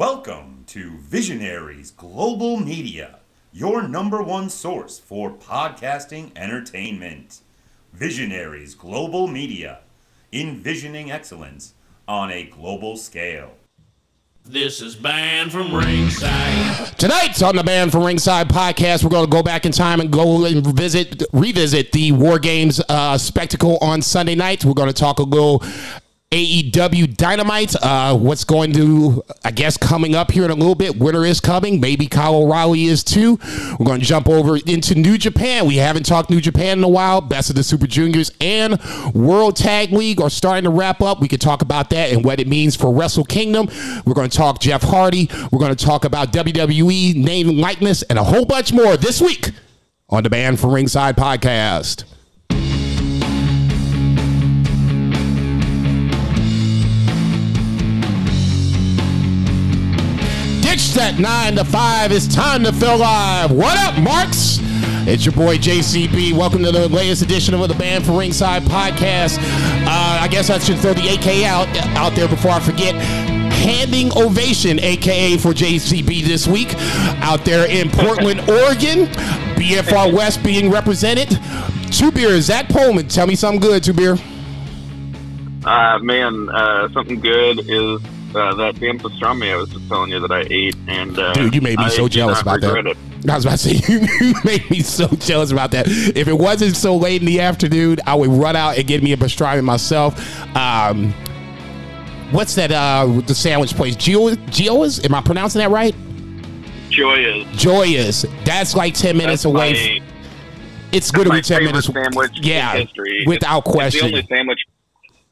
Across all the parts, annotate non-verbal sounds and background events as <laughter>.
Welcome to Visionaries Global Media, your number one source for podcasting entertainment. Visionaries Global Media, envisioning excellence on a global scale. This is Banned from Ringside. Tonight on the Banned from Ringside podcast, we're going to go back in time and go and visit, revisit the War Games uh, spectacle on Sunday night. We're going to talk a little AEW Dynamite. Uh, what's going to, I guess, coming up here in a little bit. Winter is coming. Maybe Kyle O'Reilly is too. We're going to jump over into New Japan. We haven't talked New Japan in a while. Best of the Super Juniors and World Tag League are starting to wrap up. We could talk about that and what it means for Wrestle Kingdom. We're going to talk Jeff Hardy. We're going to talk about WWE name likeness and a whole bunch more this week on the Banned from Ringside podcast. That nine to five. It's time to fill live. What up, Marks? It's your boy JCB. Welcome to the latest edition of the Banned for Ringside podcast. Uh, I guess I should throw the AK out out there before I forget. Handing ovation, aka for JCB this week, out there in Portland, <laughs> Oregon. BFR West being represented. Two beer, Zach Pullman. Tell me something good, two beer. Uh, man, uh, something good is uh, that damn pastrami I was just telling you that I ate, and uh, Dude, you made me I so jealous about that. It. I was about to say you, <laughs> you made me so jealous about that. If it wasn't so late in the afternoon, I would run out and get me a pastrami myself. Um, what's that? Uh, the sandwich place, Gio, Gio's. Am I pronouncing that right? Gioia's. Gioia's. That's like ten minutes That's away. my, it's that's literally my ten minutes. sandwich Yeah, history. without It's- question. It's the only sandwich.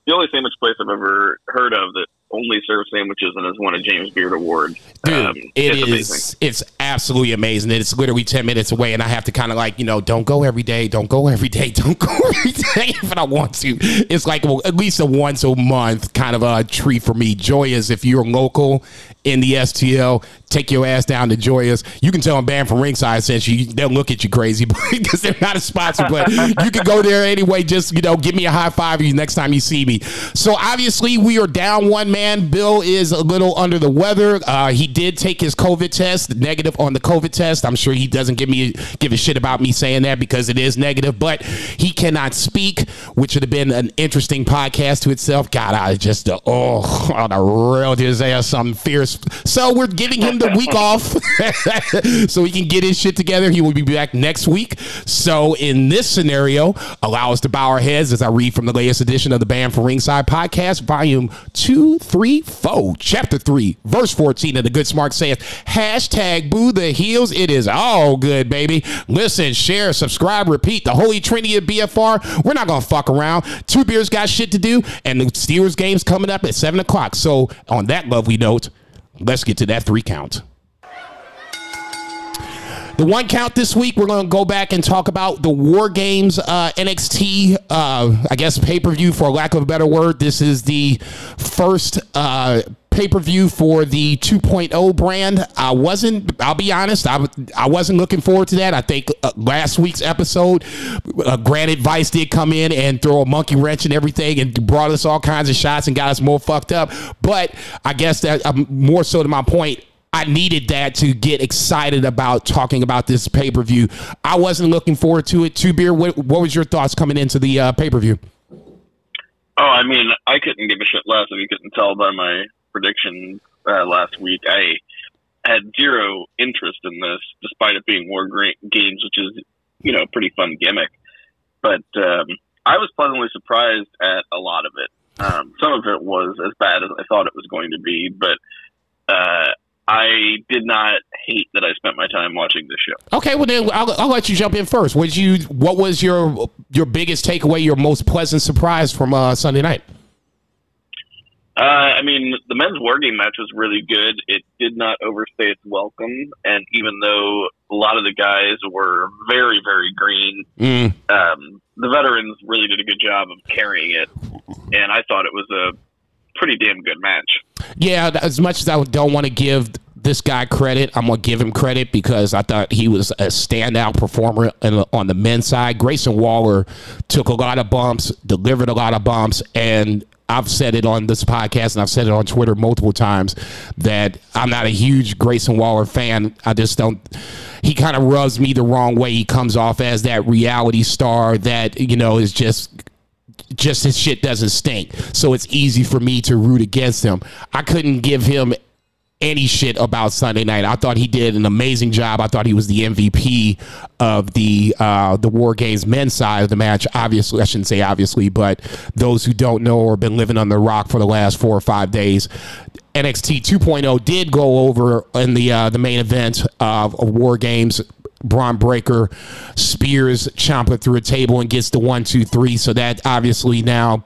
The only sandwich place I've ever heard of that only serves sandwiches and has won a James Beard Award. Dude, Um, it it's is. amazing. It's absolutely amazing. It's literally ten minutes away, and I have to kind of like you know, don't go every day, don't go every day, <laughs> don't go every day if I want to. It's like well, at least a once a month kind of a treat for me. Gioia's, if you're local in the STL, take your ass down to Gioia's. You can tell them banned from ringside since you they'll look at you crazy <laughs> because they're not a sponsor, but you can go there anyway. Just you know, give me a high five you next time you see me. So obviously we are down one man. Bill is a little under the weather. Uh, he did take his COVID test, negative on the COVID test. I'm sure he doesn't give me give a shit about me saying that because it is negative, but he cannot speak, which would have been an interesting podcast to itself. God, I just uh, oh on a real just say something fierce. So we're giving him the week <laughs> off <laughs> so he can get his shit together. He will be back next week. So in this scenario, allow us to bow our heads as I read from the latest edition of the Banned for Ringside podcast, volume two, three, four, chapter three, verse 14 of the Good Smart says, hashtag boo the heels. It is all good, baby. Listen, share, subscribe, repeat. The holy trinity of BFR. We're not going to fuck around. Two beers got shit to do, and the Steelers game's coming up at seven o'clock. So on that lovely note, let's get to that three count. The one count this week, we're going to go back and talk about the War Games uh, NXT, uh, I guess, pay per view, for lack of a better word. This is the first uh, pay per view for the 2.0 brand. I wasn't, I'll be honest, I, I wasn't looking forward to that. I think uh, last week's episode, uh, granted, Vice did come in and throw a monkey wrench and everything and brought us all kinds of shots and got us more fucked up. But I guess that um, more so to my point, I needed that to get excited about talking about this pay per view. I wasn't looking forward to it. Two beer. What, what was your thoughts coming into the uh, pay per view? Oh, I mean, I couldn't give a shit less if you couldn't tell by my prediction uh, last week. I had zero interest in this, despite it being War Games, which is, you know, a pretty fun gimmick. But um, I was pleasantly surprised at a lot of it. Um, some of it was as bad as I thought it was going to be, but uh, I did not hate that I spent my time watching this show. Okay, well then I'll, I'll let you jump in first. What you? What was your your biggest takeaway? Your most pleasant surprise from uh, Sunday night? Uh, I mean, the men's war game match was really good. It did not overstay its welcome, and even though a lot of the guys were very, very green, Mm. um, the veterans really did a good job of carrying it, and I thought it was a pretty damn good match. Yeah, as much as I don't want to give this guy credit, I'm gonna give him credit because I thought he was a standout performer on the men's side. Grayson Waller took a lot of bumps, delivered a lot of bumps, and I've said it on this podcast and I've said it on Twitter multiple times that I'm not a huge Grayson Waller fan. I just don't. He kind of rubs me the wrong way. He comes off as that reality star that you know is just just his shit doesn't stink. So it's easy for me to root against him. I couldn't give him any shit about Sunday night. I thought he did an amazing job. I thought he was the MVP of the uh, the War Games men's side of the match. Obviously, I shouldn't say obviously, but those who don't know or been living on the rock for the last four or five days, NXT 2.0 did go over in the uh, the main event of War Games. Bron Breakker spears Ciampa through a table and gets the one, two, three. So that obviously now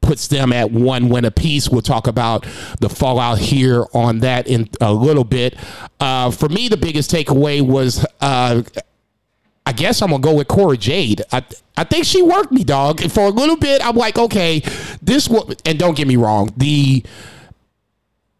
puts them at one win apiece. We'll talk about the fallout here on that in a little bit. Uh, for me, the biggest takeaway was. Uh, I guess I'm gonna go with Cora Jade. I I think she worked me, dog. For a little bit, I'm like, okay, this will. And don't get me wrong, the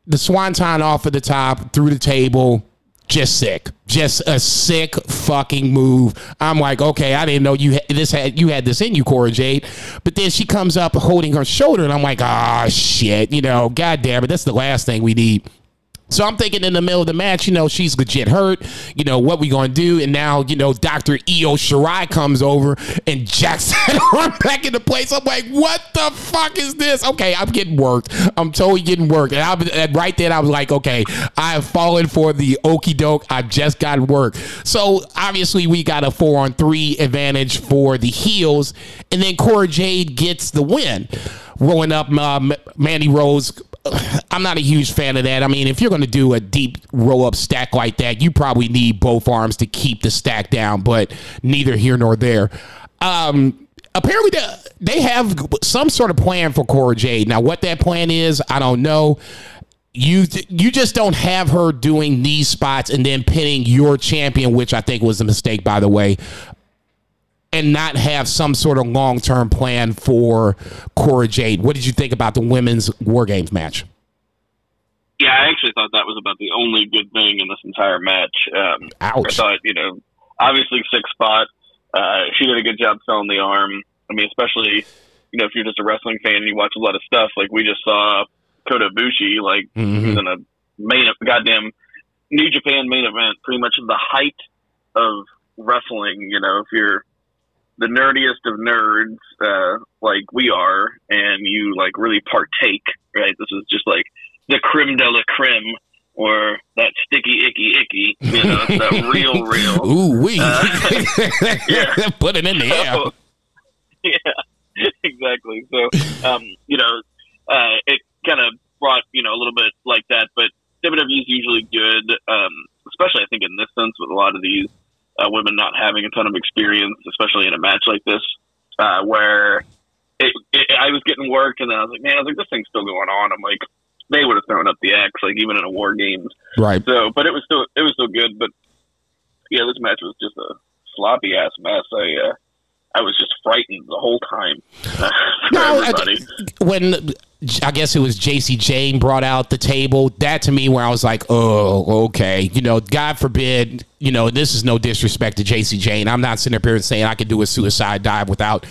the swanton off of the top through the table just sick, just a sick fucking move. I'm like, okay, I didn't know you had this had you had this in you, Cora Jade. But then she comes up holding her shoulder, and I'm like, ah, shit, you know, goddamn it, that's the last thing we need. So I'm thinking in the middle of the match, you know, she's legit hurt. You know, what we to do? And now, you know, Dr. Io Shirai comes over and jacks <laughs> arm back into place. I'm like, what the fuck is this? Okay, I'm getting worked. I'm totally getting worked. And, I, and right then I was like, okay, I have fallen for the okey doke. I just got work. So obviously we got a four on three advantage for the heels. And then Cora Jade gets the win. Rolling up uh, Mandy Rose <coughs> I'm not a huge fan of that. I mean, if you're going to do a deep roll up stack like that, you probably need both arms to keep the stack down, but neither here nor there. Um, apparently, they have some sort of plan for Cora Jade. Now, what that plan is, I don't know. You you just don't have her doing these spots and then pinning your champion, which I think was a mistake, by the way and not have some sort of long term plan for Cora Jade. What did you think about the women's War Games match? Yeah, I actually thought that was about the only good thing in this entire match. Um, Ouch. I thought, you know, obviously six spot. Uh, she did a good job selling the arm. I mean, especially, you know, if you're just a wrestling fan and you watch a lot of stuff, like we just saw Kota Ibushi, like, Mhm. in a main, goddamn New Japan main event, pretty much the height of wrestling. You know, if you're the nerdiest of nerds, uh, like we are, and you like really partake, right? This is just like the creme de la creme, or that sticky icky icky. You know, that <laughs> real, real. Ooh, we Uh, <laughs> yeah. put it in the air. So, <laughs> yeah, exactly. So, um, you know, uh, it kind of brought you know a little bit like that, but WWE is usually good, um, especially I think in this sense with a lot of these uh, women not having a ton of experience, especially in a match like this, uh, where it, it, I was getting work, and then I was like, man, I was like, this thing's still going on. I'm like, they would have thrown up the X, like even in a war games. Right. So, but it was still it was still good. But yeah, this match was just a sloppy ass mess. I uh, I was just frightened the whole time <laughs> No, I- when I guess it was Jacy Jayne brought out the table, that to me where I was like, oh, okay. You know, God forbid, you know, this is no disrespect to Jacy Jayne. I'm not sitting up here and saying I could do a suicide dive without,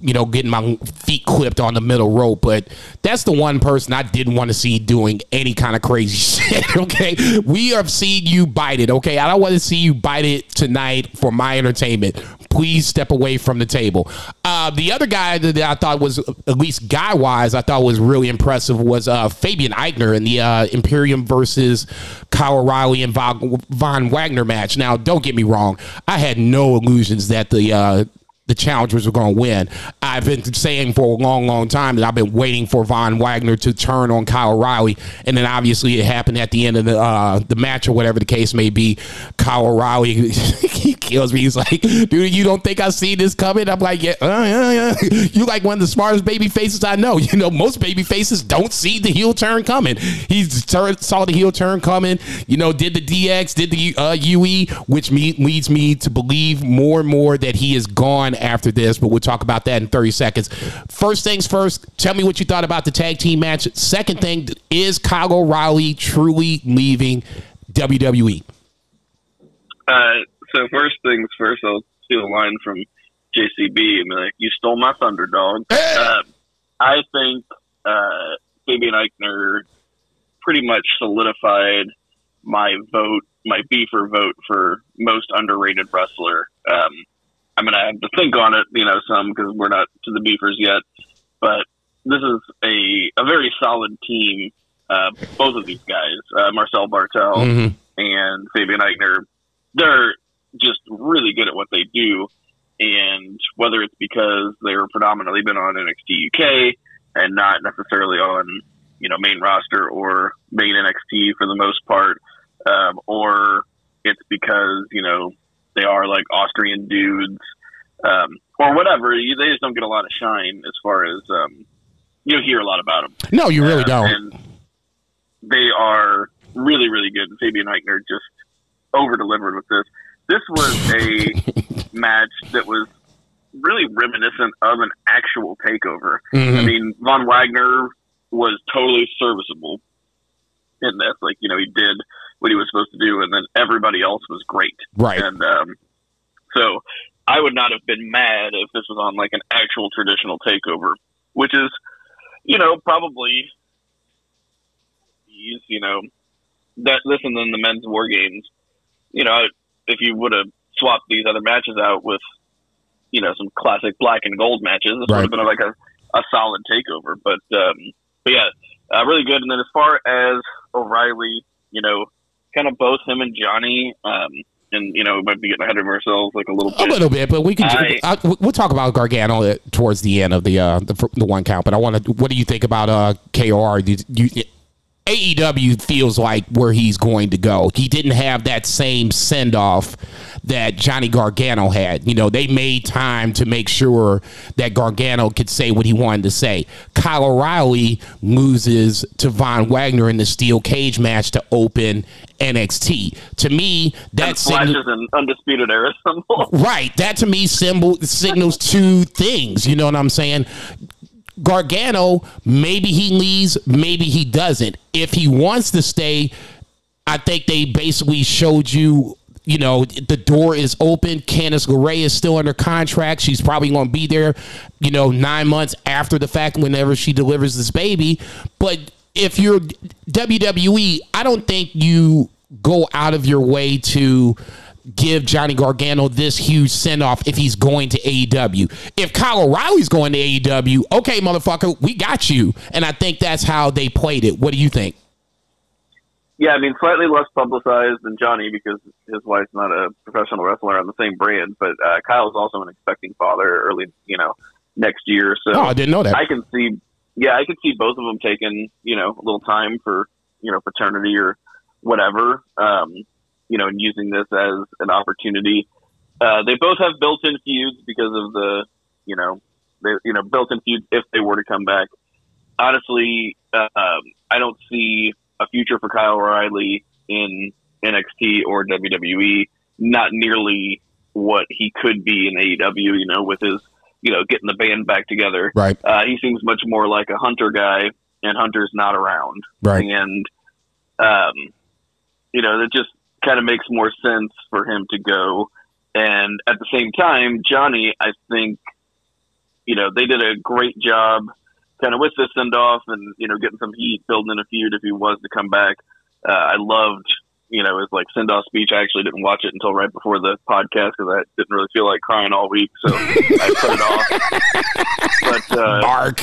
you know, getting my feet clipped on the middle rope. But that's the one person I didn't want to see doing any kind of crazy <laughs> shit. Okay. We have seen you bite it. Okay. I don't want to see you bite it tonight for my entertainment. Please step away from the table. Uh, the other guy that I thought was, at least guy wise, I thought was really impressive was uh, Fabian Aichner in the uh, Imperium versus Kyle O'Reilly and Von, Von Wagner match. Now, don't get me wrong. I had no illusions that the uh, the challengers were going to win. I've been saying for a long, long time that I've been waiting for Von Wagner to turn on Kyle O'Reilly, and then obviously it happened at the end of the uh, the match or whatever the case may be. Kyle O'Reilly <laughs> he kills me. He's like, "Dude, you don't think I see this coming?" I'm like, "Yeah, uh, yeah, yeah." <laughs> You like one of the smartest baby faces I know. <laughs> You know, most baby faces don't see the heel turn coming. He saw the heel turn coming. You know, did the DX, did the uh, UE, which me- leads me to believe more and more that he is gone after this. But we'll talk about that in 30 seconds. First things first, tell me what you thought about the tag team match. Second thing, is Kyle O'Reilly truly leaving? WWE? Uh, so first things first, I'll steal a line from JCB and be like, "You stole my thunder, dog." Uh, I think uh, Fabian Aichner pretty much solidified my vote, my beefer vote for most underrated wrestler. Um, I'm gonna have to think on it, you know, some because we're not to the beefers yet. But this is a a very solid team. Uh, both of these guys, uh, Marcel Barthel Mhm. and Fabian Aichner, they're just really good at what they do. And whether it's because they're predominantly been on NXT UK and not necessarily on, you know, main roster or main NXT for the most part, um, or it's because, you know, they are like Austrian dudes, um, or whatever. You, they just don't get a lot of shine as far as, um, you hear a lot about them. No, you really Uh, don't. And they are really, really good. And Fabian Aichner just over delivered with this. This was a <laughs> match that was really reminiscent of an actual takeover. I Mhm. mean, Von Wagner was totally serviceable in this. Like, you know, he did what he was supposed to do, and then everybody else was great. Right. And um, so I would not have been mad if this was on like an actual traditional takeover, which is, you know, probably, you know, that this and then the men's war games. You know, if you would have swapped these other matches out with, you know, some classic black and gold matches, this Right. would have been like a, a solid takeover. But um, but yeah, uh, really good. And then as far as O'Reilly, you know, kind of both him and Johnny, um, and you know, we might be getting ahead of ourselves like a little bit. A little bit, but we can. I- I, we'll talk about Gargano uh, towards the end of the uh, the, the one count. But I want to. What do you think about uh, KR? Do you, AEW feels like where he's going to go. He didn't have that same send off that Johnny Gargano had. You know, they made time to make sure that Gargano could say what he wanted to say. Kyle O'Reilly loses to Von Wagner in the steel cage match to open NXT. To me, that flashes signal- an undisputed era symbol. Right. That to me symbol signals two things. You know what I'm saying? Gargano, maybe he leaves, maybe he doesn't. If he wants to stay, I think they basically showed you, you know, the door is open. Candice LeRae is still under contract. She's probably going to be there, you know, nine months after the fact whenever she delivers this baby. But if you're WWE, I don't think you go out of your way to give Johnny Gargano this huge send off if he's going to AEW. If Kyle O'Reilly's going to AEW, okay, motherfucker, we got you. And I think that's how they played it. What do you think? Yeah, I mean, slightly less publicized than Johnny because his wife's not a professional wrestler on the same brand. But uh, Kyle's also an expecting father early, you know, next year. So Oh, I didn't know that. I can see, yeah, I could see both of them taking, you know, a little time for, you know, paternity or whatever, um, you know, and using this as an opportunity. Uh, they both have built-in feuds because of the, you know, they, you know, built-in feuds if they were to come back. Honestly, um, I don't see a future for Kyle O'Reilly in NXT or WWE. Not nearly what he could be in AEW. You know, with his, you know, getting the band back together. Right. Uh, he seems much more like a Hunter guy, and Hunter's not around. Right. And, um, you know, that just kind of makes more sense for him to go. And at the same time, Johnny, I think, you know, they did a great job kind of with this send off and, you know, getting some heat, building a feud if he was to come back. Uh, I loved, you know, his like send off speech. I actually didn't watch it until right before the podcast because I didn't really feel like crying all week. So I put it off. But, uh, Mark.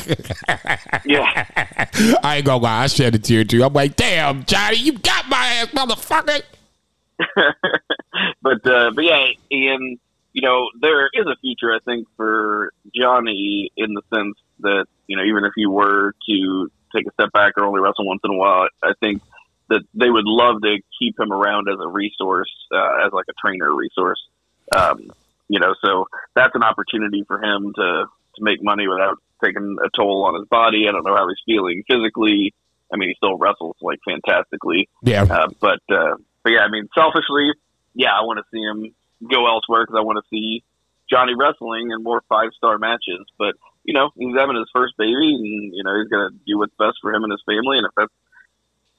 yeah. <laughs> I ain't gonna lie, I shed a tear too. I'm like, damn, Johnny, you got my ass, motherfucker. <laughs> but uh, but yeah, and you know there is a future I think for Johnny in the sense that you know even if he were to take a step back or only wrestle once in a while, I think that they would love to keep him around as a resource, uh, as like a trainer resource. Um, you know, so that's an opportunity for him to to make money without taking a toll on his body. I don't know how he's feeling physically. I mean, he still wrestles like fantastically. Yeah. Uh, but uh, but yeah, I mean, selfishly, yeah, I want to see him go elsewhere because I want to see Johnny wrestling in more five star matches. But you know, he's having his first baby, and you know he's gonna do what's best for him and his family. And if that's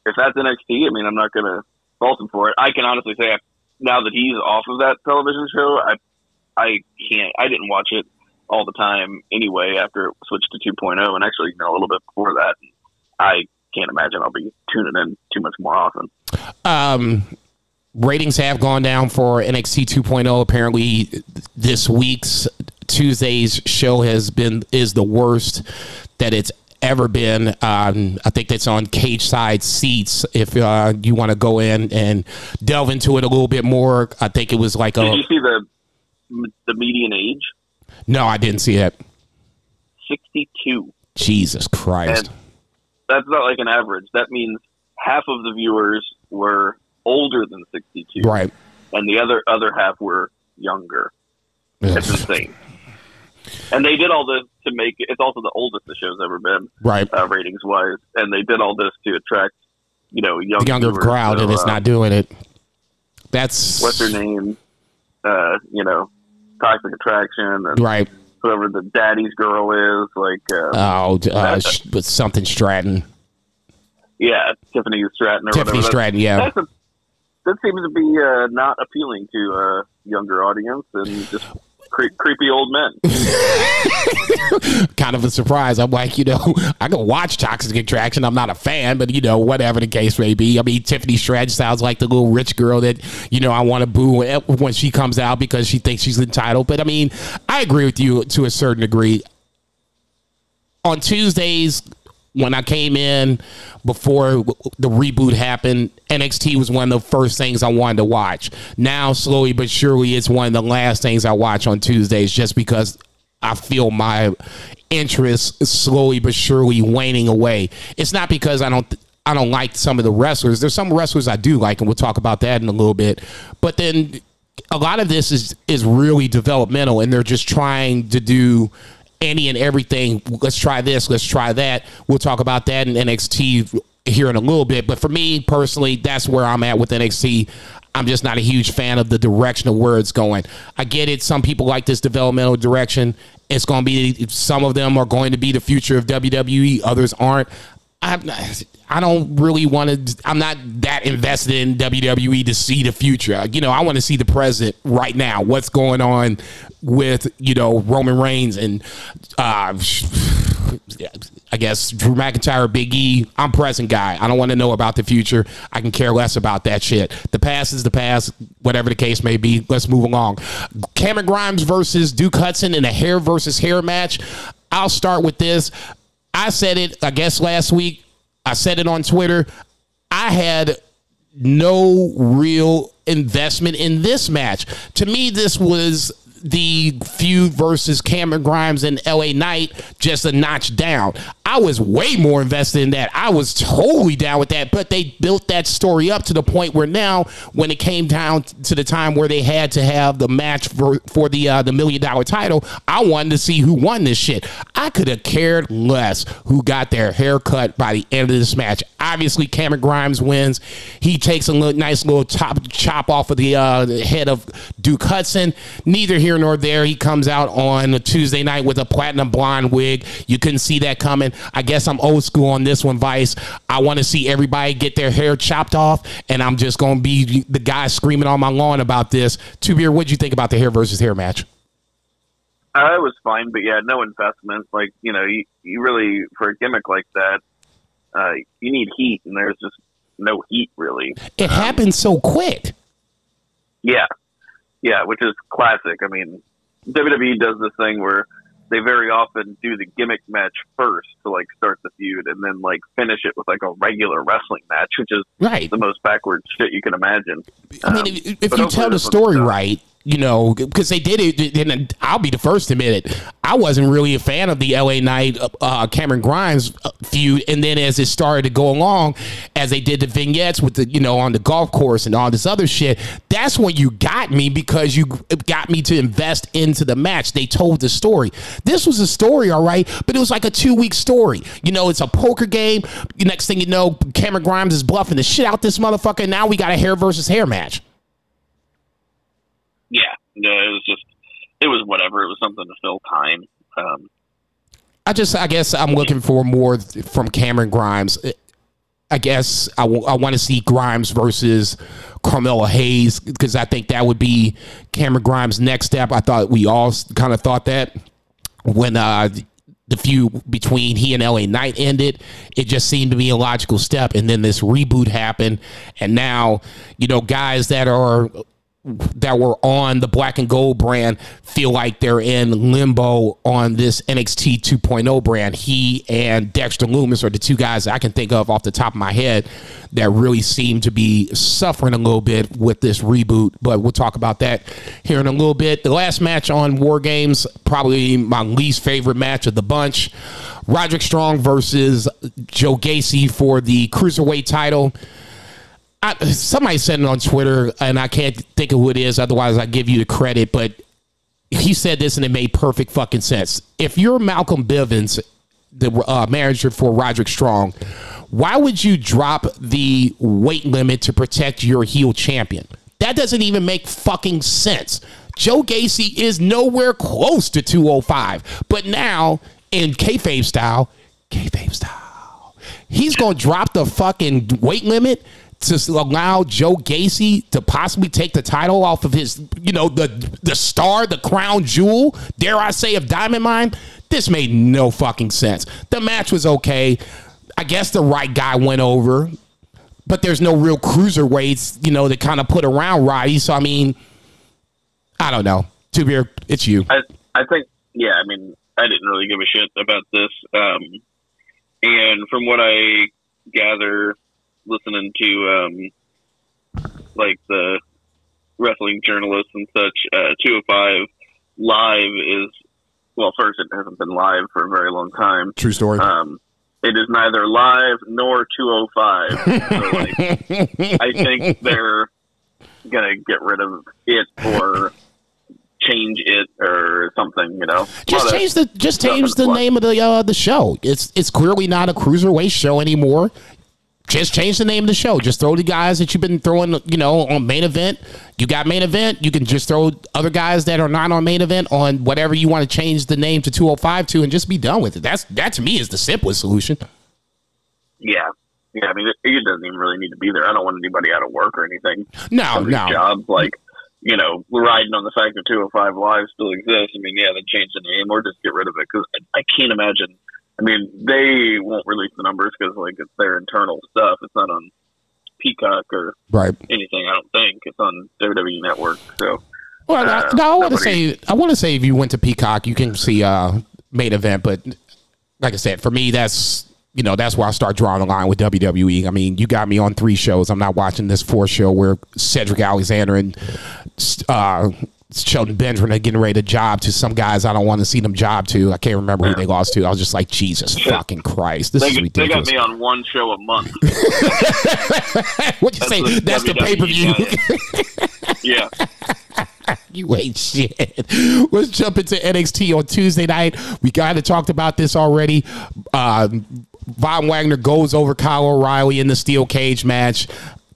if that's NXT, I mean, I'm not gonna fault him for it. I can honestly say, now that he's off of that television show, I I can't. I didn't watch it all the time anyway after it switched to 2.0, and actually, you know, a little bit before that. I can't imagine I'll be tuning in too much more often. Um, ratings have gone down for NXT 2.0. Apparently, this week's Tuesday's show has been is the worst that it's ever been. Um, I think that's on Cageside Seats. If uh, you want to go in and delve into it a little bit more, I think it was like Did a Did you see the the median age? no, I didn't see it. 62. Jesus Christ. And that's not like an average. That means half of the viewers were older than 62, Right. and the other other half were younger. It's insane. And they did all this to make it. It's also the oldest the show's ever been, Right. uh, ratings wise. And they did all this to attract, you know, young The younger crowd, So, and it's uh, not doing it. That's what's her name? Uh, you know, Toxic Attraction, and right. whoever the daddy's girl is. Like, uh, Oh, uh, sh- with something Stratton, yeah, Tiffany Stratton or Tiffany whatever. Stratton. Yeah, That's a, that seems to be uh, not appealing to a younger audience and just cre- creepy old men. <laughs> kind of a surprise. I'm like, you know, I can watch Toxic Attraction. I'm not a fan, but you know, whatever the case may be. I mean, Tiffany Stratton sounds like the little rich girl that you know I want to boo when she comes out because she thinks she's entitled. But I mean, I agree with you to a certain degree. On Tuesdays, when I came in before the reboot happened, NXT was one of the first things I wanted to watch. Now, slowly but surely, it's one of the last things I watch on Tuesdays just because I feel my interest slowly but surely waning away. It's not because I don't. I don't like some of the wrestlers. There's some wrestlers I do like, and we'll talk about that in a little bit. But then a lot of this is is really developmental, and they're just trying to do any and everything. Let's try this. Let's try that. We'll talk about that in NXT here in a little bit. But for me personally, that's where I'm at with NXT. I'm just not a huge fan of the direction of where it's going. I get it. Some people like this developmental direction. It's going to be some of them are going to be the future of WWE. Others aren't. I'm not, I don't really want to. I'm not that invested in WWE to see the future. You know, I want to see the present right now. What's going on with you know Roman Reigns and uh, <sighs> I guess Drew McIntyre, Big E. I'm present guy. I don't want to know about the future. I can care less about that shit. The past is the past. Whatever the case may be. Let's move along. Cameron Grimes versus Duke Hudson in a hair versus hair match. I'll start with this. I said it, I guess, last week. I said it on Twitter. I had no real investment in this match. To me, this was the feud versus Cameron Grimes and LA Knight just a notch down. I was way more invested in that. I was totally down with that, but they built that story up to the point where now, when it came down to the time where they had to have the match for, for the uh, the million dollar title, I wanted to see who won this shit. I could have cared less who got their hair cut by the end of this match. Obviously, Cameron Grimes wins. He takes a little, nice little top chop off of the, uh, the head of Duke Hudson. Neither here nor there. He comes out on a Tuesday night with a platinum blonde wig. You couldn't see that coming. I guess I'm old school on this one, Vice. I want to see everybody get their hair chopped off, and I'm just going to be the guy screaming on my lawn about this. Two Beer, what'd you think about the hair versus hair match? I was fine, but yeah, no investment. Like you know, you you really for a gimmick like that, uh, you need heat, and there's just no heat really. It happened so quick. Yeah, yeah, which is classic. I mean, WWE does this thing where they very often do the gimmick match first to like start the feud, and then like finish it with like a regular wrestling match, which is Right. the most backwards shit you can imagine. I mean, Um, if, if you tell the story right, you know, because they did it, then I'll be the first to admit it. I wasn't really a fan of the LA Knight uh, Cameron Grimes uh, feud, and then as it started to go along, as they did the vignettes with the, you know, on the golf course and all this other shit, that's when you got me because you got me to invest into the match. They told the story. This was a story, all right, but it was like a two week story. You know, it's a poker game. Next thing you know, Cameron Grimes is bluffing the shit out this motherfucker. And now we got a hair versus hair match. It was just it was whatever. It was something to fill time. Um, I just, I guess I'm looking for more from Cameron Grimes. I guess I want to see Grimes versus Carmelo Hayes because I think that would be Cameron Grimes' next step. I thought we all kind of thought that. when uh, the feud between he and LA Knight ended. It just seemed to be a logical step. And then this reboot happened. And now, you know, guys that are that were on the black and gold brand feel like they're in limbo on this NXT 2.0 brand. He and Dexter Lumis are the two guys I can think of off the top of my head that really seem to be suffering a little bit with this reboot. But we'll talk about that here in a little bit. The last match on War Games, probably my least favorite match of the bunch. Roderick Strong versus Joe Gacy for the Cruiserweight title. I, somebody said it on Twitter, and I can't think of who it is. Otherwise, I give you the credit. But he said this, and it made perfect fucking sense. If you're Malcolm Bivens, the uh, manager for Roderick Strong, why would you drop the weight limit to protect your heel champion? That doesn't even make fucking sense. Joe Gacy is nowhere close to 205, but now in kayfabe style, kayfabe style, he's gonna drop the fucking weight limit to allow Joe Gacy to possibly take the title off of his, you know, the the star, the crown jewel, dare I say, of Diamond Mine. This made no fucking sense. The match was okay. I guess the right guy went over, but there's no real cruiserweights, you know, that kind of put around Roddy. So I mean, I don't know. Two beer, it's you. I I think yeah. I mean, I didn't really give a shit about this. Um, and from what I gather, listening to um, like the wrestling journalists and such, uh, 205 live is well. First, it hasn't been live for a very long time. True story. Um, it is neither live nor 205. so, like, I think they're gonna get rid of it or change it or something. You know, just change the just change the name of the uh, the show. It's it's clearly not a cruiserweight show anymore. Just change the name of the show. Just throw the guys that you've been throwing, you know, on main event. You got main event. You can just throw other guys that are not on main event on whatever you want to change the name to 205 to and just be done with it. That's that to me is the simplest solution. Yeah. Yeah, I mean, it, it doesn't even really need to be there. I don't want anybody out of work or anything. No, no. jobs, like, you know, we're riding on the fact that 205 Live still exists. I mean, yeah, then change the name or just get rid of it because I, I can't imagine. I mean, they won't release the numbers because, like, it's their internal stuff. It's not on Peacock or Right. anything, I don't think. It's on WWE Network. So, Well, Uh, I, no, I want to say I want to say if you went to Peacock, you can see uh main event, but like I said, for me, that's you know that's where I start drawing the line with WWE. I mean, you got me on three shows. I'm not watching this fourth show where Cedric Alexander and uh, Shelton Benjamin are getting ready to job to some guys I don't want to see them job to. I can't remember who they lost to. I was just like, Jesus fucking Christ, this they, is they got me on one show a month. <laughs> What you say? what That's the pay per view. yeah. <laughs> You ain't shit. Let's jump into NXT on Tuesday night. We kind of talked about this already. Um, Von Wagner goes over Kyle O'Reilly in the steel cage match.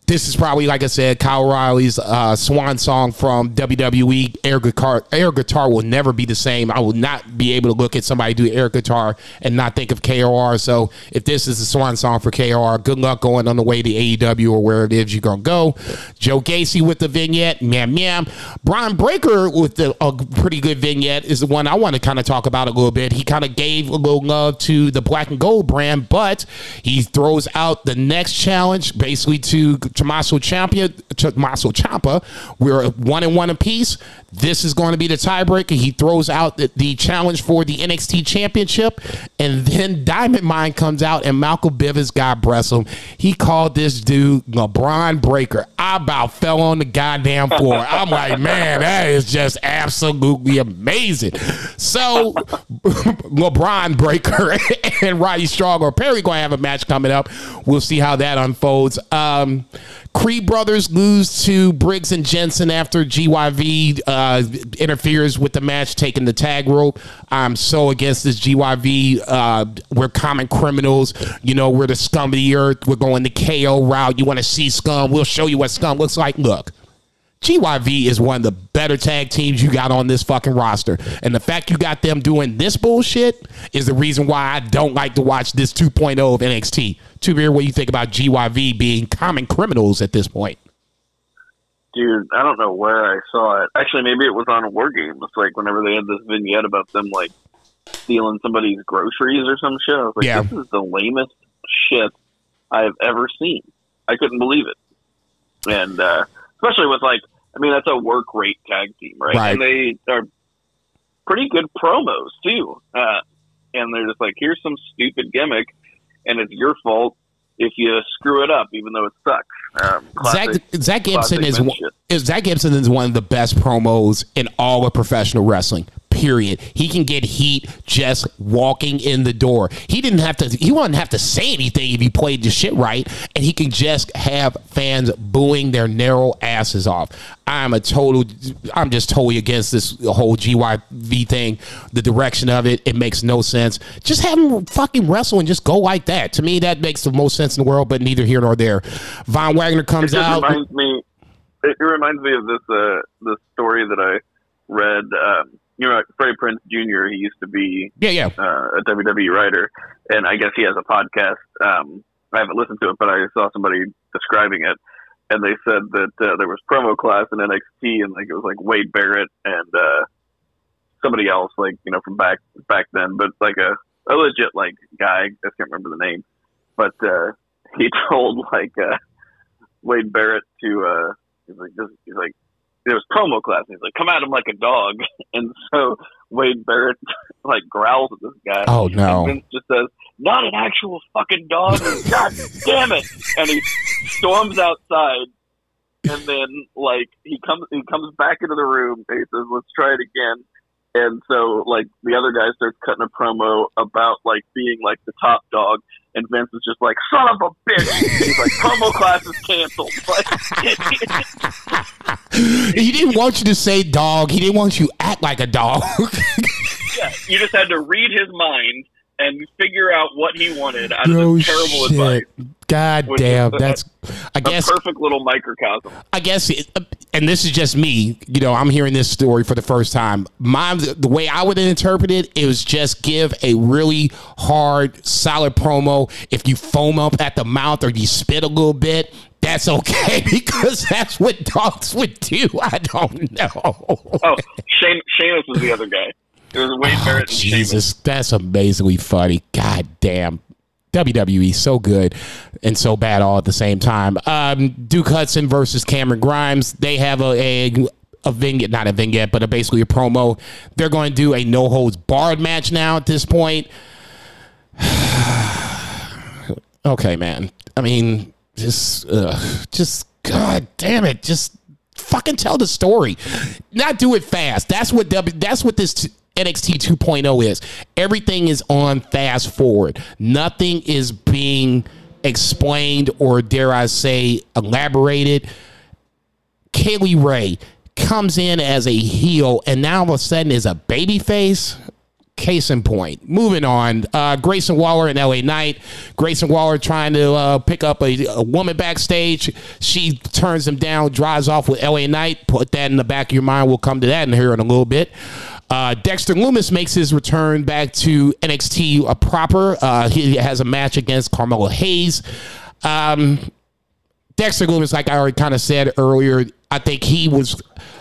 This is probably, like I said, Kyle O'Reilly's uh, swan song from WWE. Air guitar, air guitar will never be the same. I will not be able to look at somebody do air guitar and not think of KOR. So if this is the swan song for KOR, good luck going on the way to AEW or where it is you're going to go. Joe Gacy with the vignette, meow meow. Bron Breakker with the, a pretty good vignette is the one I want to kind of talk about a little bit. He kind of gave a little love to the black and gold brand, but he throws out the next challenge basically to Tommaso Ciampa. Tommaso Ciampa. We're one and one apiece. This is going to be the tiebreaker. He throws out the, the challenge for the NXT Championship, and then Diamond Mine comes out, and Malcolm Bivens, God bless him, he called this dude LeBron Breakker. I about fell on the goddamn floor. I'm like, man, that is just absolutely amazing. So, <laughs> LeBron Breakker <laughs> and Roddy Strong or Perry going to have a match coming up. We'll see how that unfolds. Um, Creed brothers lose to Briggs and Jensen after GYV uh, interferes with the match, taking the tag rope. I'm so against this GYV. Uh, we're common criminals. You know, we're the scum of the earth. We're going the KO route. You want to see scum? We'll show you what scum looks like. Look. GYV is one of the better tag teams you got on this fucking roster. And the fact you got them doing this bullshit is the reason why I don't like to watch this 2.0 of NXT. Two beer, what do you think about GYV being common criminals at this point? Dude, I don't know where I saw it. Actually, maybe it was on a War Games. Like whenever they had this vignette about them, like stealing somebody's groceries or some shit. I was like, Yeah. this is the lamest shit I've ever seen. I couldn't believe it. And uh, especially with like, I mean, that's a work rate tag team, right? Right. And they are pretty good promos too. Uh, and they're just like, here's some stupid gimmick, and it's your fault if you screw it up, even though it sucks. Um, Zach, classic, Zach Gibson is one, is Zach Gibson is one of the best promos in all of professional wrestling. Period. He can get heat just walking in the door. He didn't have to. He wouldn't have to say anything if he played the shit right, and he can just have fans booing their narrow asses off. I'm a total. I'm just totally against this whole GYV thing. The direction of it, it makes no sense. Just have him fucking wrestle and just go like that. To me, that makes the most sense in the world. But neither here nor there. Von Wagner comes it out. reminds me. It, reminds me of this uh, this story that I read. Um, you know, Freddie Prinze Jr. He used to be Yeah, yeah. uh, a WWE writer, and I guess he has a podcast. Um, I haven't listened to it, but I saw somebody describing it, and they said that uh, there was promo class in NXT, and like it was like Wade Barrett and uh, somebody else, like you know from back back then, but like a, a legit like guy. I just can't remember the name, but uh, he <laughs> told like uh, Wade Barrett to uh, he's like this, he's like it was promo class. And he's like, come at him like a dog, <laughs> and so Wade Barrett like growls at this guy. Oh, no. And Vince just says, "Not an actual fucking dog." God damn it! And he storms outside, and then like he comes he comes back into the room. And he says, "Let's try it again." And so like the other guy starts cutting a promo about like being like the top dog, and Vince is just like, "Son of a bitch!" He's like, "Promo class is canceled." <laughs> He didn't want you to say dog. He didn't want you to act like a dog. <laughs> yeah, you just had to read his mind and figure out what he wanted out of no this terrible advice. shit. God damn. That's. I A guess. perfect little microcosm. I guess. It, uh, and this is just me. You know, I'm hearing this story for the first time. My the way I would interpret it, it was just give a really hard, solid promo. If you foam up at the mouth or you spit a little bit. That's okay <laughs> because that's what dogs would do. I don't know. Oh, Shane, Sheamus was the other guy. It was Wade Oh, Barrett and Jesus, that's amazingly funny. God damn. WWE so good and so bad all at the same time. Um, Duke Hudson versus Cameron Grimes. They have a, a a vignette, not a vignette, but a, basically a promo. They're going to do a no holds barred match now at this point. <sighs> okay, man. I mean, just, uh, just, god damn it, just fucking tell the story. Not do it fast. That's what w, that's what this NXT 2.0 is. Everything is on fast forward. Nothing is being explained or dare I say elaborated. Kay Lee Ray comes in as a heel and now all of a sudden is a baby face. Case in point. Moving on. Uh, Grayson Waller and LA Knight. Grayson Waller trying to uh, pick up a, a woman backstage. She turns him down, drives off with LA Knight. Put that in the back of your mind. We'll come to that in here in a little bit. Uh, Dexter Lumis makes his return back to NXT a proper. Uh, he has a match against Carmelo Hayes. Um, Dexter Lumis, like I already kind of said earlier, I think he was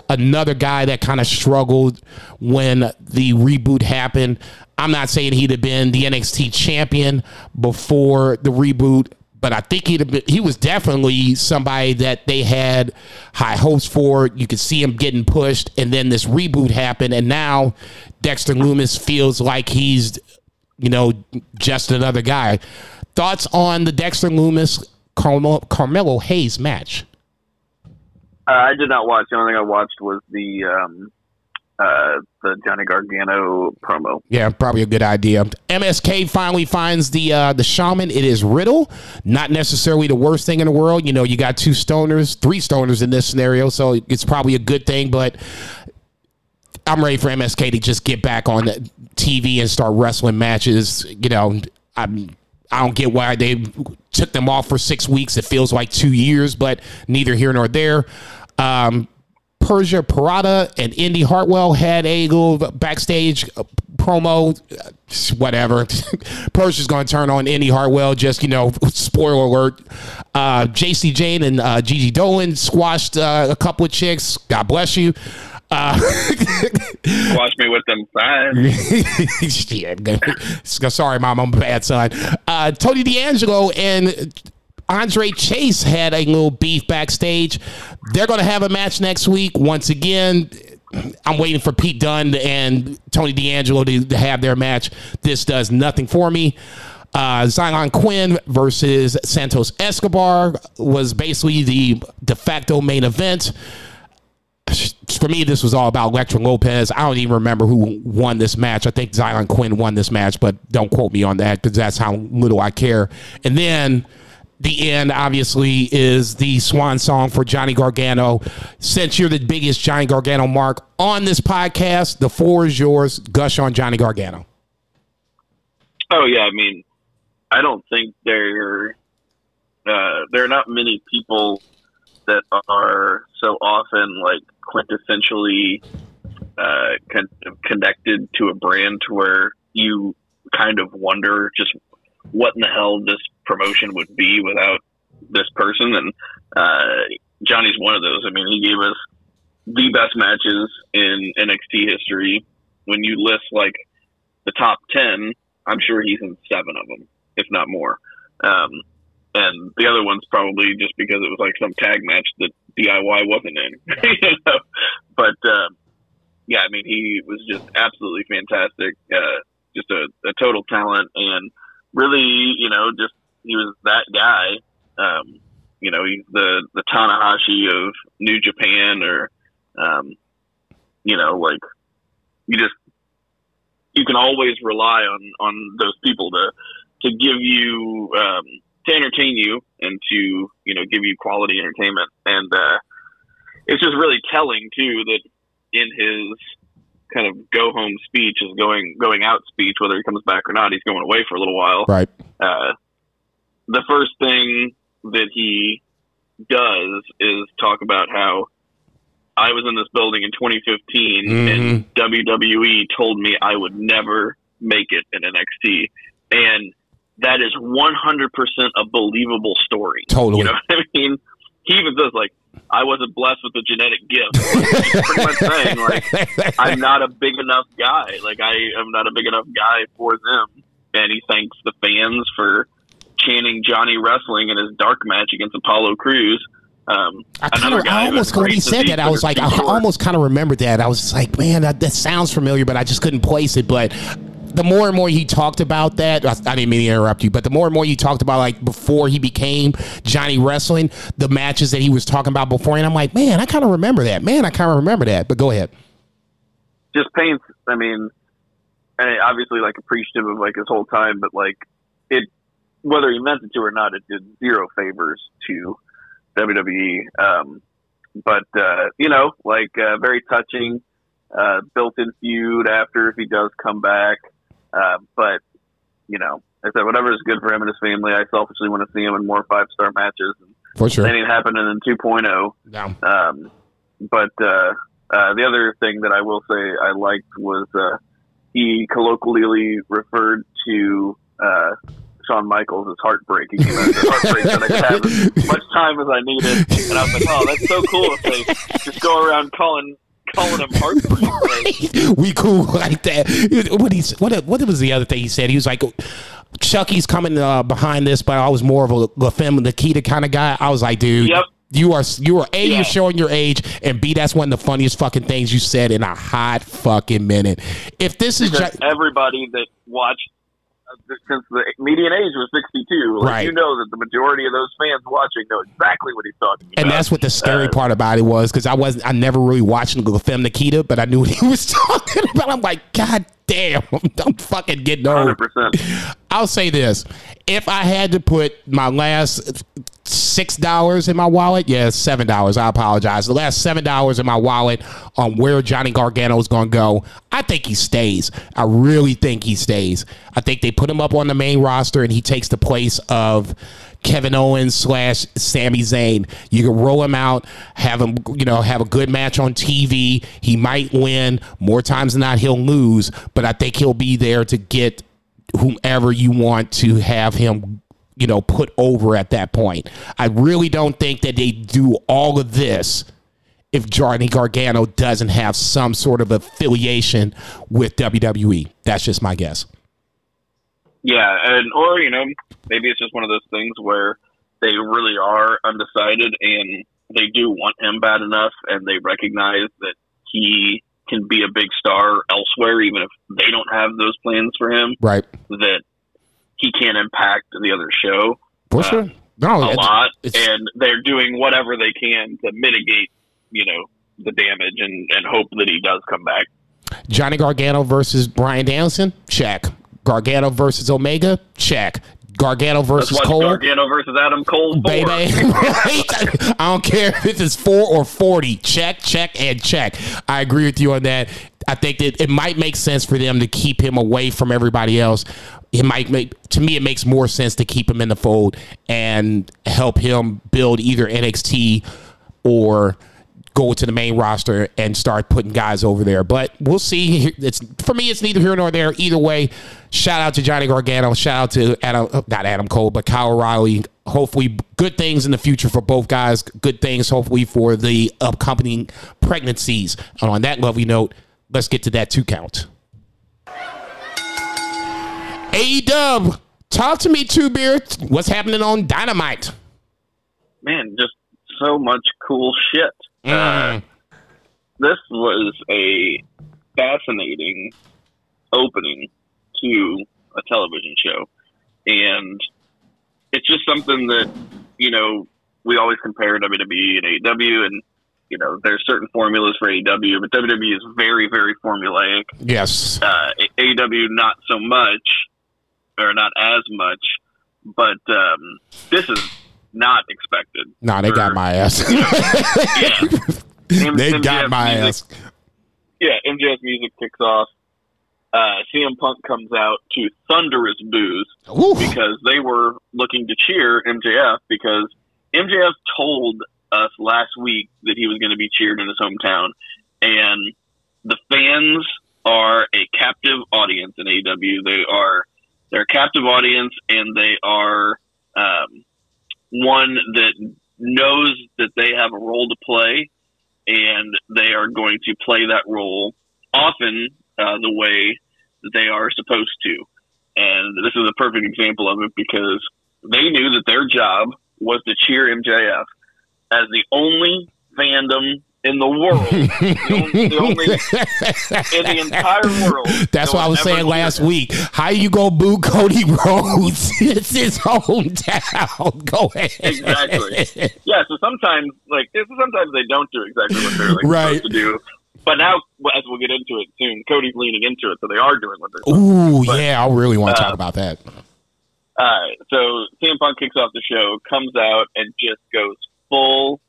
another guy that kind of struggled when the reboot happened. I'm not saying he'd have been the NXT champion before the reboot, but I think been, he was definitely somebody that they had high hopes for. You could see him getting pushed, and then this reboot happened, and now Dexter Lumis feels like he's, you know, just another guy. Thoughts on the Dexter Lumis Carmelo, Carmelo Hayes match? Uh, I did not watch. The only thing I watched was the um, uh, the Johnny Gargano promo. Yeah, probably a good idea. MSK finally finds the uh, the shaman. It is Riddle, not necessarily the worst thing in the world. You know, you got two stoners, three stoners in this scenario, so it's probably a good thing. But I'm ready for MSK to just get back on the TV and start wrestling matches. You know, I'm. I don't get why they took them off for six weeks. It feels like two years, but neither here nor there. Um, Persia Pirotta and Indy Hartwell had a little backstage uh, promo. Uh, Whatever. <laughs> Persia's going to turn on Indy Hartwell. Just you know, spoiler alert. Uh, Jacy Jayne and uh, Gigi Dolin squashed uh, a couple of chicks. God bless you. Uh, <laughs> Watch me with them five. <laughs> yeah, sorry, mom, I'm a bad son. Uh, Tony D'Angelo and Andre Chase had a little beef backstage. They're going to have a match next week. Once again, I'm waiting for Pete Dunne and Tony D'Angelo to, to have their match. This does nothing for me. Uh, Xyon Quinn versus Santos Escobar was basically the de facto main event. For me, this was all about Elektra Lopez. I don't even remember who won this match. I think Xyon Quinn won this match, but don't quote me on that because that's how little I care. And then the end, obviously, is the swan song for Johnny Gargano. Since you're the biggest Johnny Gargano mark on this podcast, the floor is yours. Gush on Johnny Gargano. Oh yeah, I mean, I don't think there uh, there are not many people that are so often like quintessentially uh, of connected to a brand to where you kind of wonder just what in the hell this promotion would be without this person. And uh, Johnny's one of those. I mean, he gave us the best matches in NXT history. When you list like the top 10, I'm sure he's in seven of them, if not more. Um, and the other one's probably just because it was like some tag match that DIY wasn't in. <laughs> you know? But uh, yeah, I mean, he was just absolutely fantastic. Uh, just a, a total talent, and really, you know, just he was that guy. Um, you know, he's the the Tanahashi of New Japan, or um, you know, like you just you can always rely on on those people to to give you um, to entertain you and to you know give you quality entertainment, and uh, it's just really telling too that in his kind of go home speech, his going going out speech, whether he comes back or not, he's going away for a little while. Right. Uh, the first thing that he does is talk about how I was in this building in 2015 and mm-hmm. WWE told me I would never make it in NXT. And that is 100% a believable story. Totally. You know what I mean? He even says, like, I wasn't blessed with a genetic gift. He's pretty much saying, like, I'm not a big enough guy. Like, I am not a big enough guy for them. And he thanks the fans for chanting Johnny Wrestling in his dark match against Apollo Crews. Um, I, kinda, I almost when he said that, I was like, I is too short. almost kind of remembered that. I was like, man, that, that sounds familiar, but I just couldn't place it. But the more and more he talked about that, I, didn't mean to interrupt you, but the more and more he talked about like before he became Johnny Wrestling, the matches that he was talking about before, and I'm like, man, I kind of remember that. Man, I kind of remember that. But go ahead. just paints. I mean, and obviously like appreciative of like his whole time, but like it, whether he meant it to or not, it did zero favors to WWE. Um, but uh, you know, like uh, very touching, uh, built-in feud after if he does come back. Uh, but you know, I said whatever is good for him and his family. I selfishly want to see him in more five-star matches. And For sure. that ain't happening in 2.0. No. Um, but uh, uh, the other thing that I will say I liked was uh, he colloquially referred to uh, Shawn Michaels as heartbreaking. He meant that heartbreak that I as much time as I needed, and I was like, "Oh, that's so cool!" If they just go around calling calling him heartbreak. <laughs> We cool like that. What he what what was the other thing he said? He was like, Chucky's coming uh, behind this, but I was more of a La Femme Nikita kind of guy. I was like, dude. Yep. You are you are a Yeah. you're showing your age, and b that's one of the funniest fucking things you said in a hot fucking minute. If this is because ju- everybody that watched since the median age was 62, like, Right. you know that the majority of those fans watching know exactly what he's talking about. and that's what the scary Uh, part about it was because I wasn't I never really watched La Femme Nikita, but I knew what he <laughs> was talking about. I'm like, God damn, I'm fucking getting old. 100%. I'll say this: if I had to put my last six dollars in my wallet, yeah, seven dollars. I apologize. The last seven dollars in my wallet on where Johnny Gargano is going to go, I think he stays. I really think he stays. I think they put him up on the main roster, and he takes the place of. Kevin Owens slash Sami Zayn. You can roll him out, have him, you know, have a good match on TV. He might win more times than not. He'll lose, but I think he'll be there to get whomever you want to have him you know put over at that point i really don't think that they do all of this if Johnny Gargano doesn't have some sort of affiliation with WWE. That's just my guess. Yeah, and or you know maybe it's just one of those things where they really are undecided and they do want him bad enough, and they recognize that he can be a big star elsewhere, even if they don't have those plans for him. Right. That he can't impact the other show For Uh, sure. No, a lot, and they're doing whatever they can to mitigate, you know, the damage and, and hope that he does come back. Johnny Gargano versus Bryan Danielson? Check. Gargano versus Omega? Check. Gargano versus Cole? Gargano versus Adam Cole baby. <laughs> I don't care if it's four or 40. Check, check, and check. I agree with you on that. I think that it might make sense for them to keep him away from everybody else. It might make, to me, it makes more sense to keep him in the fold and help him build either NXT or go to the main roster and start putting guys over there. But we'll see. It's for me, it's neither here nor there. Either way, shout out to Johnny Gargano. Shout out to Adam, uh, not Adam Cole, but Kyle O'Reilly. Hopefully, good things in the future for both guys. Good things, hopefully, for the upcoming pregnancies. And on that lovely note, let's get to that two count. A Dub, talk to me, two beer. What's happening on Dynamite? Man, just so much cool shit. Mm. This was a fascinating opening to a television show. And it's just something that, you know, we always compare WWE and AEW and you know, there's certain formulas for AEW, but WWE is very, very formulaic. Yes. Uh, AEW not so much, or not as much, but um, this is not expected. Nah, they got my ass. <laughs> Yeah. <laughs> M- they got MJF my music- ass. Yeah, MJF music kicks off. Uh, CM Punk comes out to thunderous boos Ooh. because they were looking to cheer MJF because MJF told us last week that he was going to be cheered in his hometown, and the fans are a captive audience in AEW. They are they're a captive audience, and they are um, one that knows that they have a role to play, and they are going to play that role often uh, the way that they are supposed to. And this is a perfect example of it because they knew that their job was to cheer MJF as the only fandom in the world, the only, the <laughs> only in the entire world. That's that what I was saying last week. How you go boo Cody Rhodes? <laughs> it's his hometown. Go ahead. Exactly. Yeah, so sometimes, like, sometimes they don't do exactly what they're like, Right. supposed to do. But now, as we'll get into it soon, Cody's leaning into it, so they are doing what they're supposed Ooh, But, yeah, I really want to uh, talk about that. Uh, so CM Punk kicks off the show, comes out, and just goes full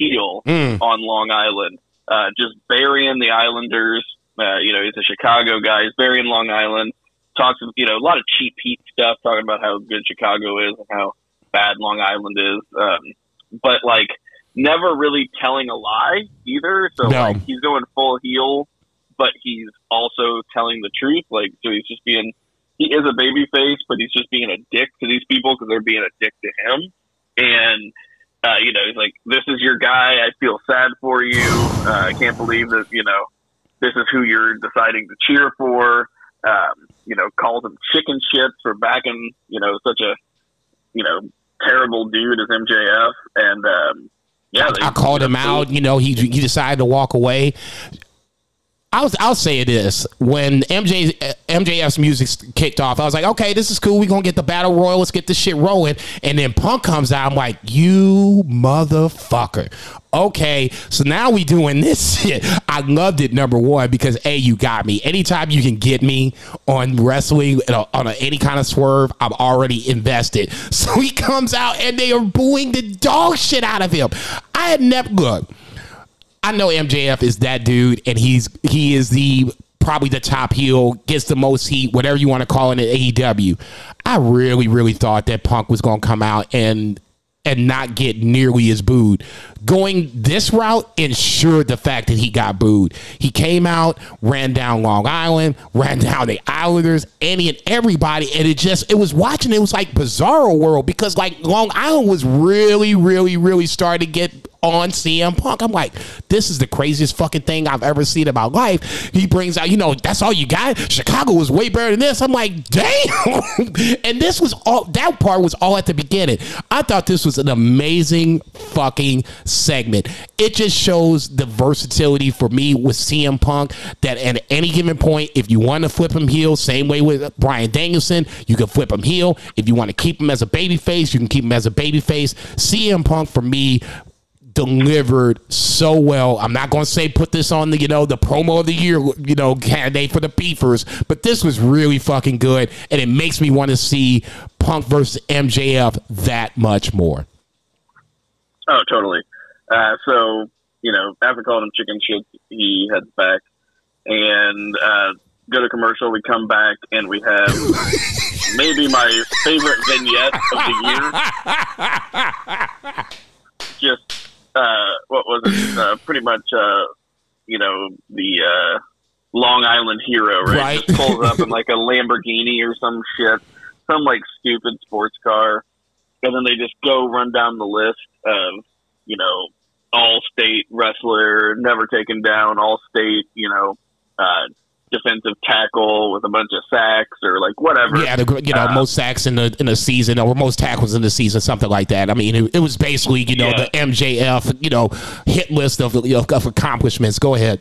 heel Mm. on Long Island, uh, just burying the Islanders. Uh, you know, he's a Chicago guy. He's burying Long Island. Talks, you know, a lot of cheap heat stuff, talking about how good Chicago is and how bad Long Island is. Um, but like, never really telling a lie either. So No. like, he's going full heel, but he's also telling the truth. Like, so he's just being he is a baby face, but he's just being a dick to these people because they're being a dick to him. And uh, you know, he's like, "This is your guy. I feel sad for you. Uh, I can't believe that you know this is who you're deciding to cheer for." Um, you know, calls him chicken shit for backing you know such a you know terrible dude as MJF, and um, yeah, they- I called him out. You know, he he decided to walk away. I'll I'll say this: when MJ MJF's music kicked off, I was like, okay, this is cool. We gonna get the battle royal. Let's get this shit rolling. And then Punk comes out. I'm like, you motherfucker. Okay, so now we doing <laughs> this shit. I loved it. Number one because a you got me. Anytime you can get me on wrestling on, a, on a, any kind of swerve, I'm already invested. <laughs> So he comes out and they are booing the dog shit out of him. I had never look. I know MJF is that dude, and he's he is the probably the top heel, gets the most heat, whatever you want to call it in AEW. I really, really thought that Punk was gonna come out and and not get nearly as booed. Going this route ensured the fact that he got booed. He came out, ran down Long Island, <laughs> ran down the Islanders, any and everybody, and it just it was watching. It was like Bizarro World because like Long Island was really, really, really starting to get on CM Punk. I'm like, this is the craziest fucking thing I've ever seen my life. He brings out, you know, that's all you got. Chicago was way better than this. I'm like, damn. <laughs> and this was all that part was all at the beginning. I thought this was an amazing fucking segment. It just shows the versatility for me with CM Punk that at any given point, if you want to flip him heel, same way with Bryan Danielson, you can flip him heel. If you want to keep him as a baby face, you can keep him as a baby face. CM Punk for me delivered so well. I'm not going to say put this on the you know the promo of the year you know candidate for the beefers, but this was really fucking good, and it makes me want to see Punk versus MJF that much more. Oh, totally. Uh, so you know, after calling him chicken shit, he heads back and uh, go to commercial. We come back and we have <laughs> maybe my favorite vignette of the year. <laughs> Just uh, what was it? Uh, pretty much, uh, you know, the uh, Long Island hero, right? Right. Just pulls up in like a Lamborghini or some shit, some like stupid sports car, and then they just go run down the list of, you know, all state wrestler, never taken down, all state, you know, uh, defensive tackle with a bunch of sacks or like whatever. Yeah, the you know Uh, most sacks in the in the season or most tackles in the season, something like that. I mean, it, it was basically you know Yeah. the MJF you know hit list of of, of accomplishments. Go ahead.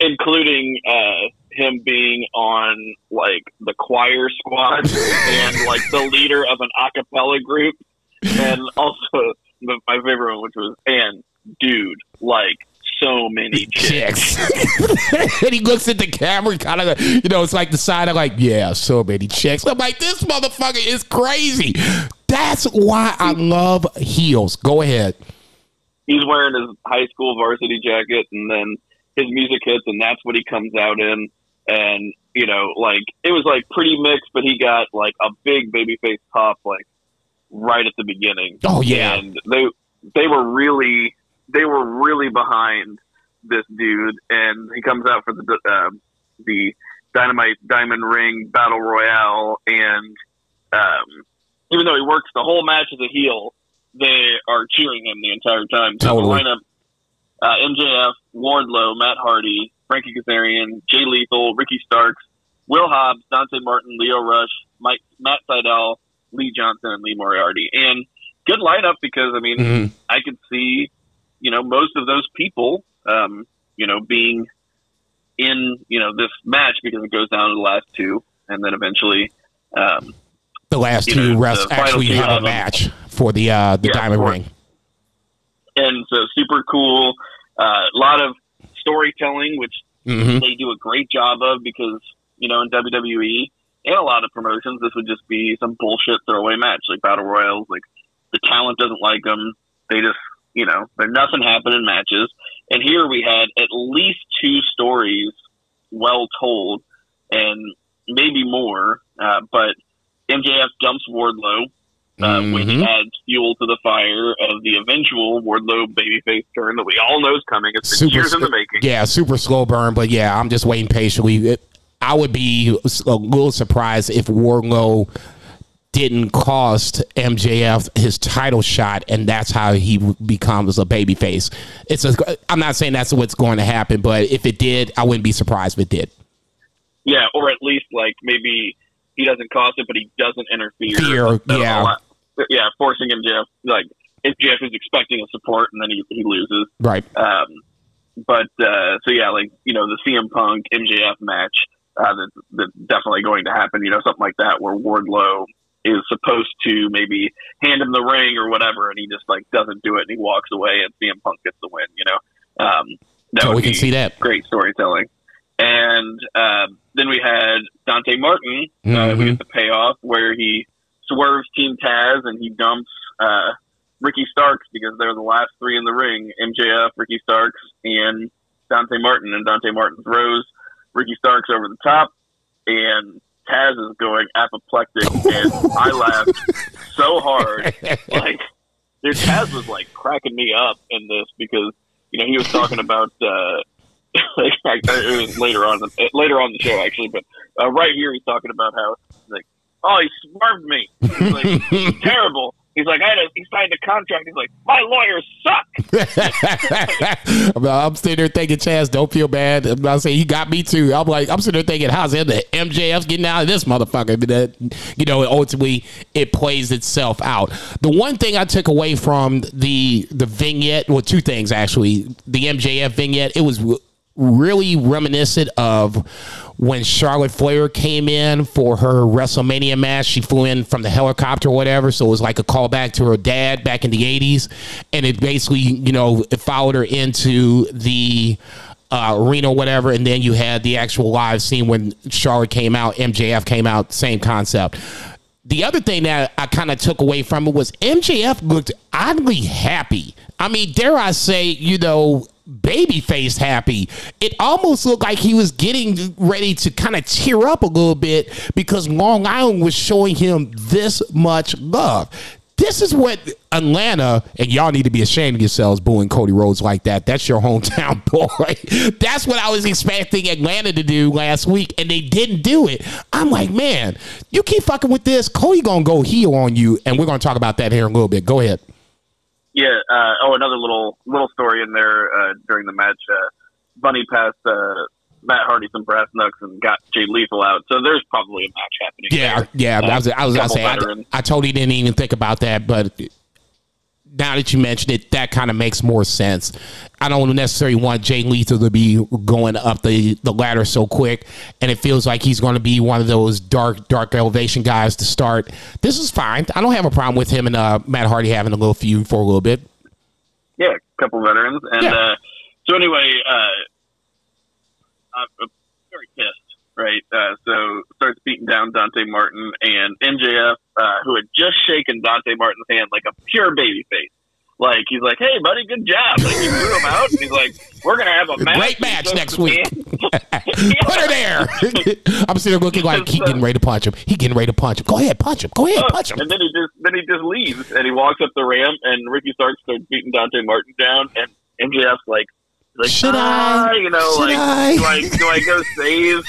including uh, him being on like the choir squad and <laughs> like the leader of an a cappella group, and also the- my favorite one, which was and dude, like so many chicks. chicks. <laughs> and he looks at the camera, kind of, you know, it's like the side of like, yeah, so many chicks. I'm like, this motherfucker is crazy. That's why I love heels. Go ahead. He's wearing his high school varsity jacket, and then his music hits, and that's what he comes out in. And you know, like it was like pretty mixed, but he got like a big babyface pop, like right at the beginning. Oh, yeah. and they they were really they were really behind this dude, and he comes out for the um, the Dynamite Diamond Ring Battle Royale, and um, even though he works the whole match as a heel, they are cheering him the entire time. So Totally. the lineup: uh, MJF, Wardlow, Matt Hardy, Frankie Kazarian, Jay Lethal, Ricky Starks, Will Hobbs, Dante Martin, Lio Rush, Mike, Matt Sydal, Lee Johnson, and Lee Moriarty. And good lineup because I mean Mhm. I could see you know most of those people um, you know being in you know this match because it goes down to the last two, and then eventually. Um, The last two know, refs actually two have a match for the uh, the Yeah, Diamond. Ring. and so super cool. A lot of storytelling, which hmm they do a great job of because you know in WWE and a lot of promotions, this would just be some bullshit throwaway match like battle royals. Like the talent doesn't like them. They just you know there nothing happened in matches. And here we had at least two stories well told, and maybe more. Uh, but MJF dumps Wardlow, uh, which Mhm. adds fuel to the fire of the eventual Wardlow babyface turn that we all know is coming. It's been years in the making. Yeah, super slow burn, but yeah, I'm just waiting patiently. It, I would be a little surprised if Wardlow didn't cost MJF his title shot, and that's how he becomes a babyface. It's a. I'm not saying that's what's going to happen, but if it did, I wouldn't be surprised if it did. Yeah, or at least like maybe he doesn't cost it, but he doesn't interfere. Fear, yeah. yeah, forcing MJF like MJF is expecting a support and then he he loses. Right. Um, but uh, so yeah, like you know the CM Punk MJF match uh, that, that's definitely going to happen. You know something like that where Wardlow is supposed to maybe hand him the ring or whatever, and he just like doesn't do it and he walks away, and CM Punk gets the win. You know, um, that we can see that. great storytelling. And uh, then we had Dante Martin. Uh, Mhm. we get the payoff where he swerves Team Taz and he dumps uh, Ricky Starks because they're the last three in the ring: MJF, Ricky Starks, and Dante Martin. And Dante Martin throws Ricky Starks over the top, and Taz is going apoplectic, and I laughed so hard. Like, dude, Taz was like cracking me up in this because you know he was talking about. Uh, <laughs> like, it was later on, the, later on the show actually, but uh, right here he's talking about how like, oh, he swerved me. Like terrible. He's like, I had a, he signed a contract. He's like, my lawyers suck. <laughs> Uh, I'm sitting there thinking, Taz, don't feel bad. I'm not saying he got me too. I'm like, I'm sitting there thinking, how's it the MJF's getting out of this motherfucker? But that, you know, ultimately it plays itself out. The one thing I took away from the the vignette, well, two things actually. The MJF vignette, it was really reminiscent of when Charlotte Flair came in for her WrestleMania match. She flew in from the helicopter or whatever, so it was like a callback to her dad back in the '80s, and it basically, you know, it followed her into the. Uh, arena, or whatever, and then you had the actual live scene when Charlotte came out, MJF came out, same concept the other thing that I kind of took away from it was MJF looked oddly happy. I mean, dare I say, you know, baby faced happy. It almost looked like he was getting ready to kind of tear up a little bit because Long Island was showing him this much love. This is what Atlanta, and y'all need to be ashamed of yourselves booing Cody Rhodes like that. That's your <laughs> hometown boy. That's what I was expecting Atlanta to do last week, and they didn't do it. I'm like, man, you keep fucking with this. Cody gonna go heel on you, and we're gonna talk about that here in a little bit. Go ahead. Yeah. Uh, oh, another little little story in there uh, during the match. Uh, Bunny passed uh, Matt Hardy some brass knucks and got Jay Lethal out. So there's probably a match happening. Yeah, there. yeah. I was, I was gonna say, I. I totally didn't even think about that, but now that you mentioned it, that kind of makes more sense. I don't necessarily want Jay Lethal to be going up the, the ladder so quick, and it feels like he's going to be one of those dark dark elevation guys to start. This is fine. I don't have a problem with him and uh, Matt Hardy having a little feud for a little bit. yeah, a couple veterans. And Yeah. uh, so anyway, uh, I'm very pissed, right? Uh, so starts beating down Dante Martin and MJF, uh, who had just shaken Dante Martin's hand like a pure baby face. Like he's like, "Hey, buddy, good job!" Like he threw him out, and he's like, "We're gonna have a match, Great match next week. <laughs> <laughs> Put her there. <laughs> I'm sitting there looking like he getting ready to punch him. He getting ready to punch him. Go ahead, punch him. Go ahead, punch him. And then he just then he just leaves and he walks up the ramp and Ricky Starks starts beating Dante Martin down and MJF's like like Should ah, I? you know Should like I? do I do I go save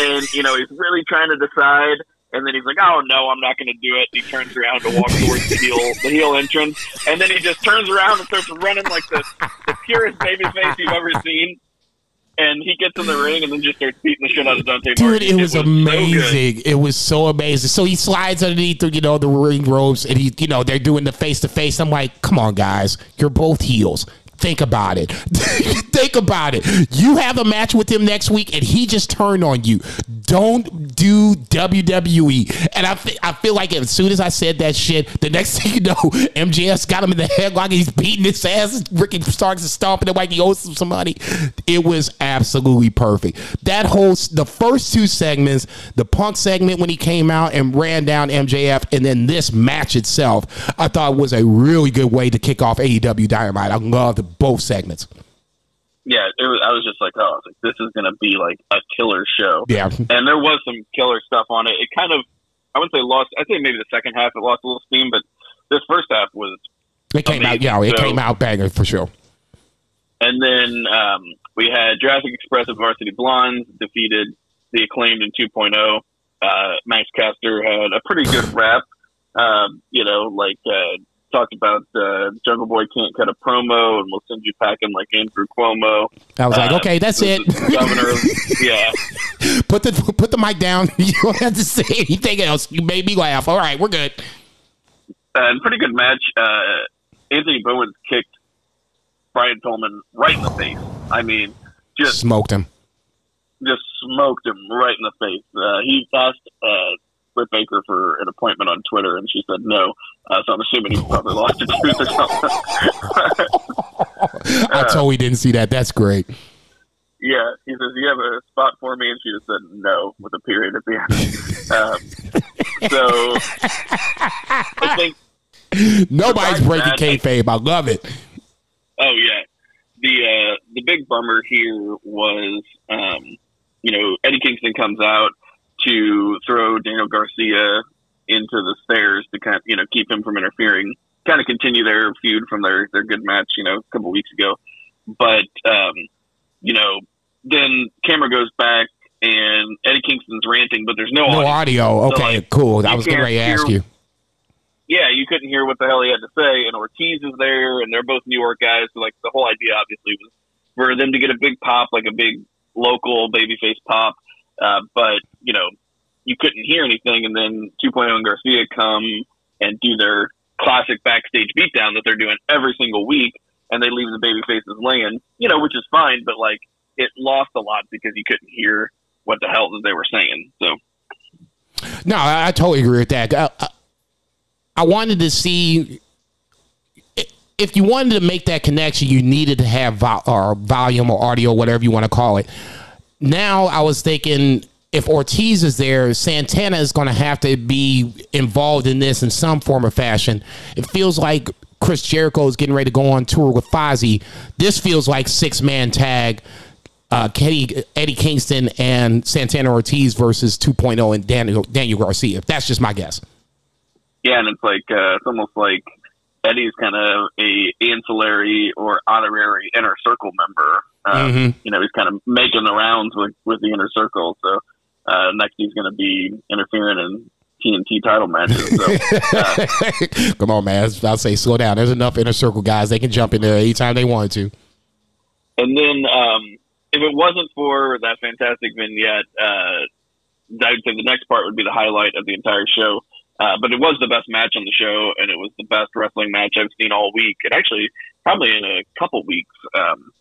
and you know he's really trying to decide and then he's like oh no I'm not going to do it he turns around to walk towards the heel the heel entrance and then he just turns around and starts running like the, the purest baby face you've ever seen and he gets in the ring and then just starts beating the shit out of Dante Dude, Martin it was, so good. amazing. it was so amazing. So he slides underneath, the, you know, the ring ropes, and he, you know, they're doing the face to face. I'm like, come on, guys, you're both heels. Think about it. <laughs> Think about it. You have a match with him next week, and he just turned on you. Don't do WWE. And I, fe- I feel like as soon as I said that shit, the next <laughs> thing you know, MJF's got him in the headlock. He's beating his ass. Ricky Starks is stomping him like he owes him some money. It was absolutely perfect. That whole the first two segments, the Punk segment when he came out and ran down MJF, and then this match itself, I thought was a really good way to kick off AEW Dynamite. I loved both segments. yeah, it was, I was just like, oh, I was like, this is going to be like a killer show. Yeah. And there was some killer stuff on it. It kind of, I wouldn't say lost, I'd say maybe the second half it lost a little steam, but this first half was, It came out, yeah, it So- came out banger for sure. and then um, we had Jurassic Express of Varsity Blondes defeated the acclaimed in 2.0. Uh, Max Caster had a pretty good <sighs> rap. Um, you know, like, uh, talked about uh, Jungle Boy can't cut a promo and we'll send you packing like Andrew Cuomo. I was like, Uh, okay, that's it. Governor, <laughs> yeah. put the put the mic down. <laughs> You don't have to say anything else. You made me laugh. All right, we're good. and pretty good match. Uh, Anthony Bowens kicked Brian Pillman right in the face. I mean, just Smoked him. just smoked him right in the face. Uh, he uh, Britt Baker for an appointment on Twitter, and she said no. Uh, so I'm assuming he probably <laughs> lost a tooth or something. <laughs> I totally didn't see that. That's great. yeah, he says, "You have a spot for me," and she just said no with a period at the end. um, so I think Nobody's breaking that, kayfabe. I love it. Oh yeah, the uh, the big bummer here was, um, you know, Eddie Kingston comes out to throw Daniel Garcia into the stairs to kind of, you know, keep him from interfering, kind of continue their feud from their their good match, you know, a couple weeks ago. But um, you know, then camera goes back and Eddie Kingston's ranting, but there's no, No audio. audio. So, Okay, like, cool. I was getting ready to ask you. yeah, you couldn't hear what the hell he had to say. And Ortiz is there, and they're both New York guys. So like the whole idea, obviously, was for them to get a big pop, like a big local babyface pop. Uh, but you know, you couldn't hear anything, and then 2.0 and Garcia come and do their classic backstage beatdown that they're doing every single week, and they leave the baby faces laying, you know, which is fine, but like it lost a lot because you couldn't hear what the hell that they were saying. So, no, I, I totally agree with that. I, I, I wanted to see if you wanted to make that connection, you needed to have vo- or volume or audio, whatever you want to call it. Now I was thinking if Ortiz is there, Santana is going to have to be involved in this in some form or fashion. It feels like Chris Jericho is getting ready to go on tour with Fozzy. This feels like six man tag. Uh, Eddie, Eddie Kingston and Santana Ortiz versus 2.0 and Daniel, Daniel Garcia. That's just my guess. Yeah, and it's like uh, it's almost like Eddie's kind of a ancillary or honorary inner circle member. Um, Mhm. You know, he's kind of making the rounds with with the inner circle. So uh, next he's going to be interfering in TNT title matches. So uh, <laughs> Come on, man. I'll say slow down. There's enough inner circle guys. They can jump in there anytime they wanted to. And then, um, if it wasn't for that fantastic vignette, uh, I would say the next part would be the highlight of the entire show. Uh, but it was the best match on the show, and it was the best wrestling match I've seen all week, and actually probably in a couple weeks. Um,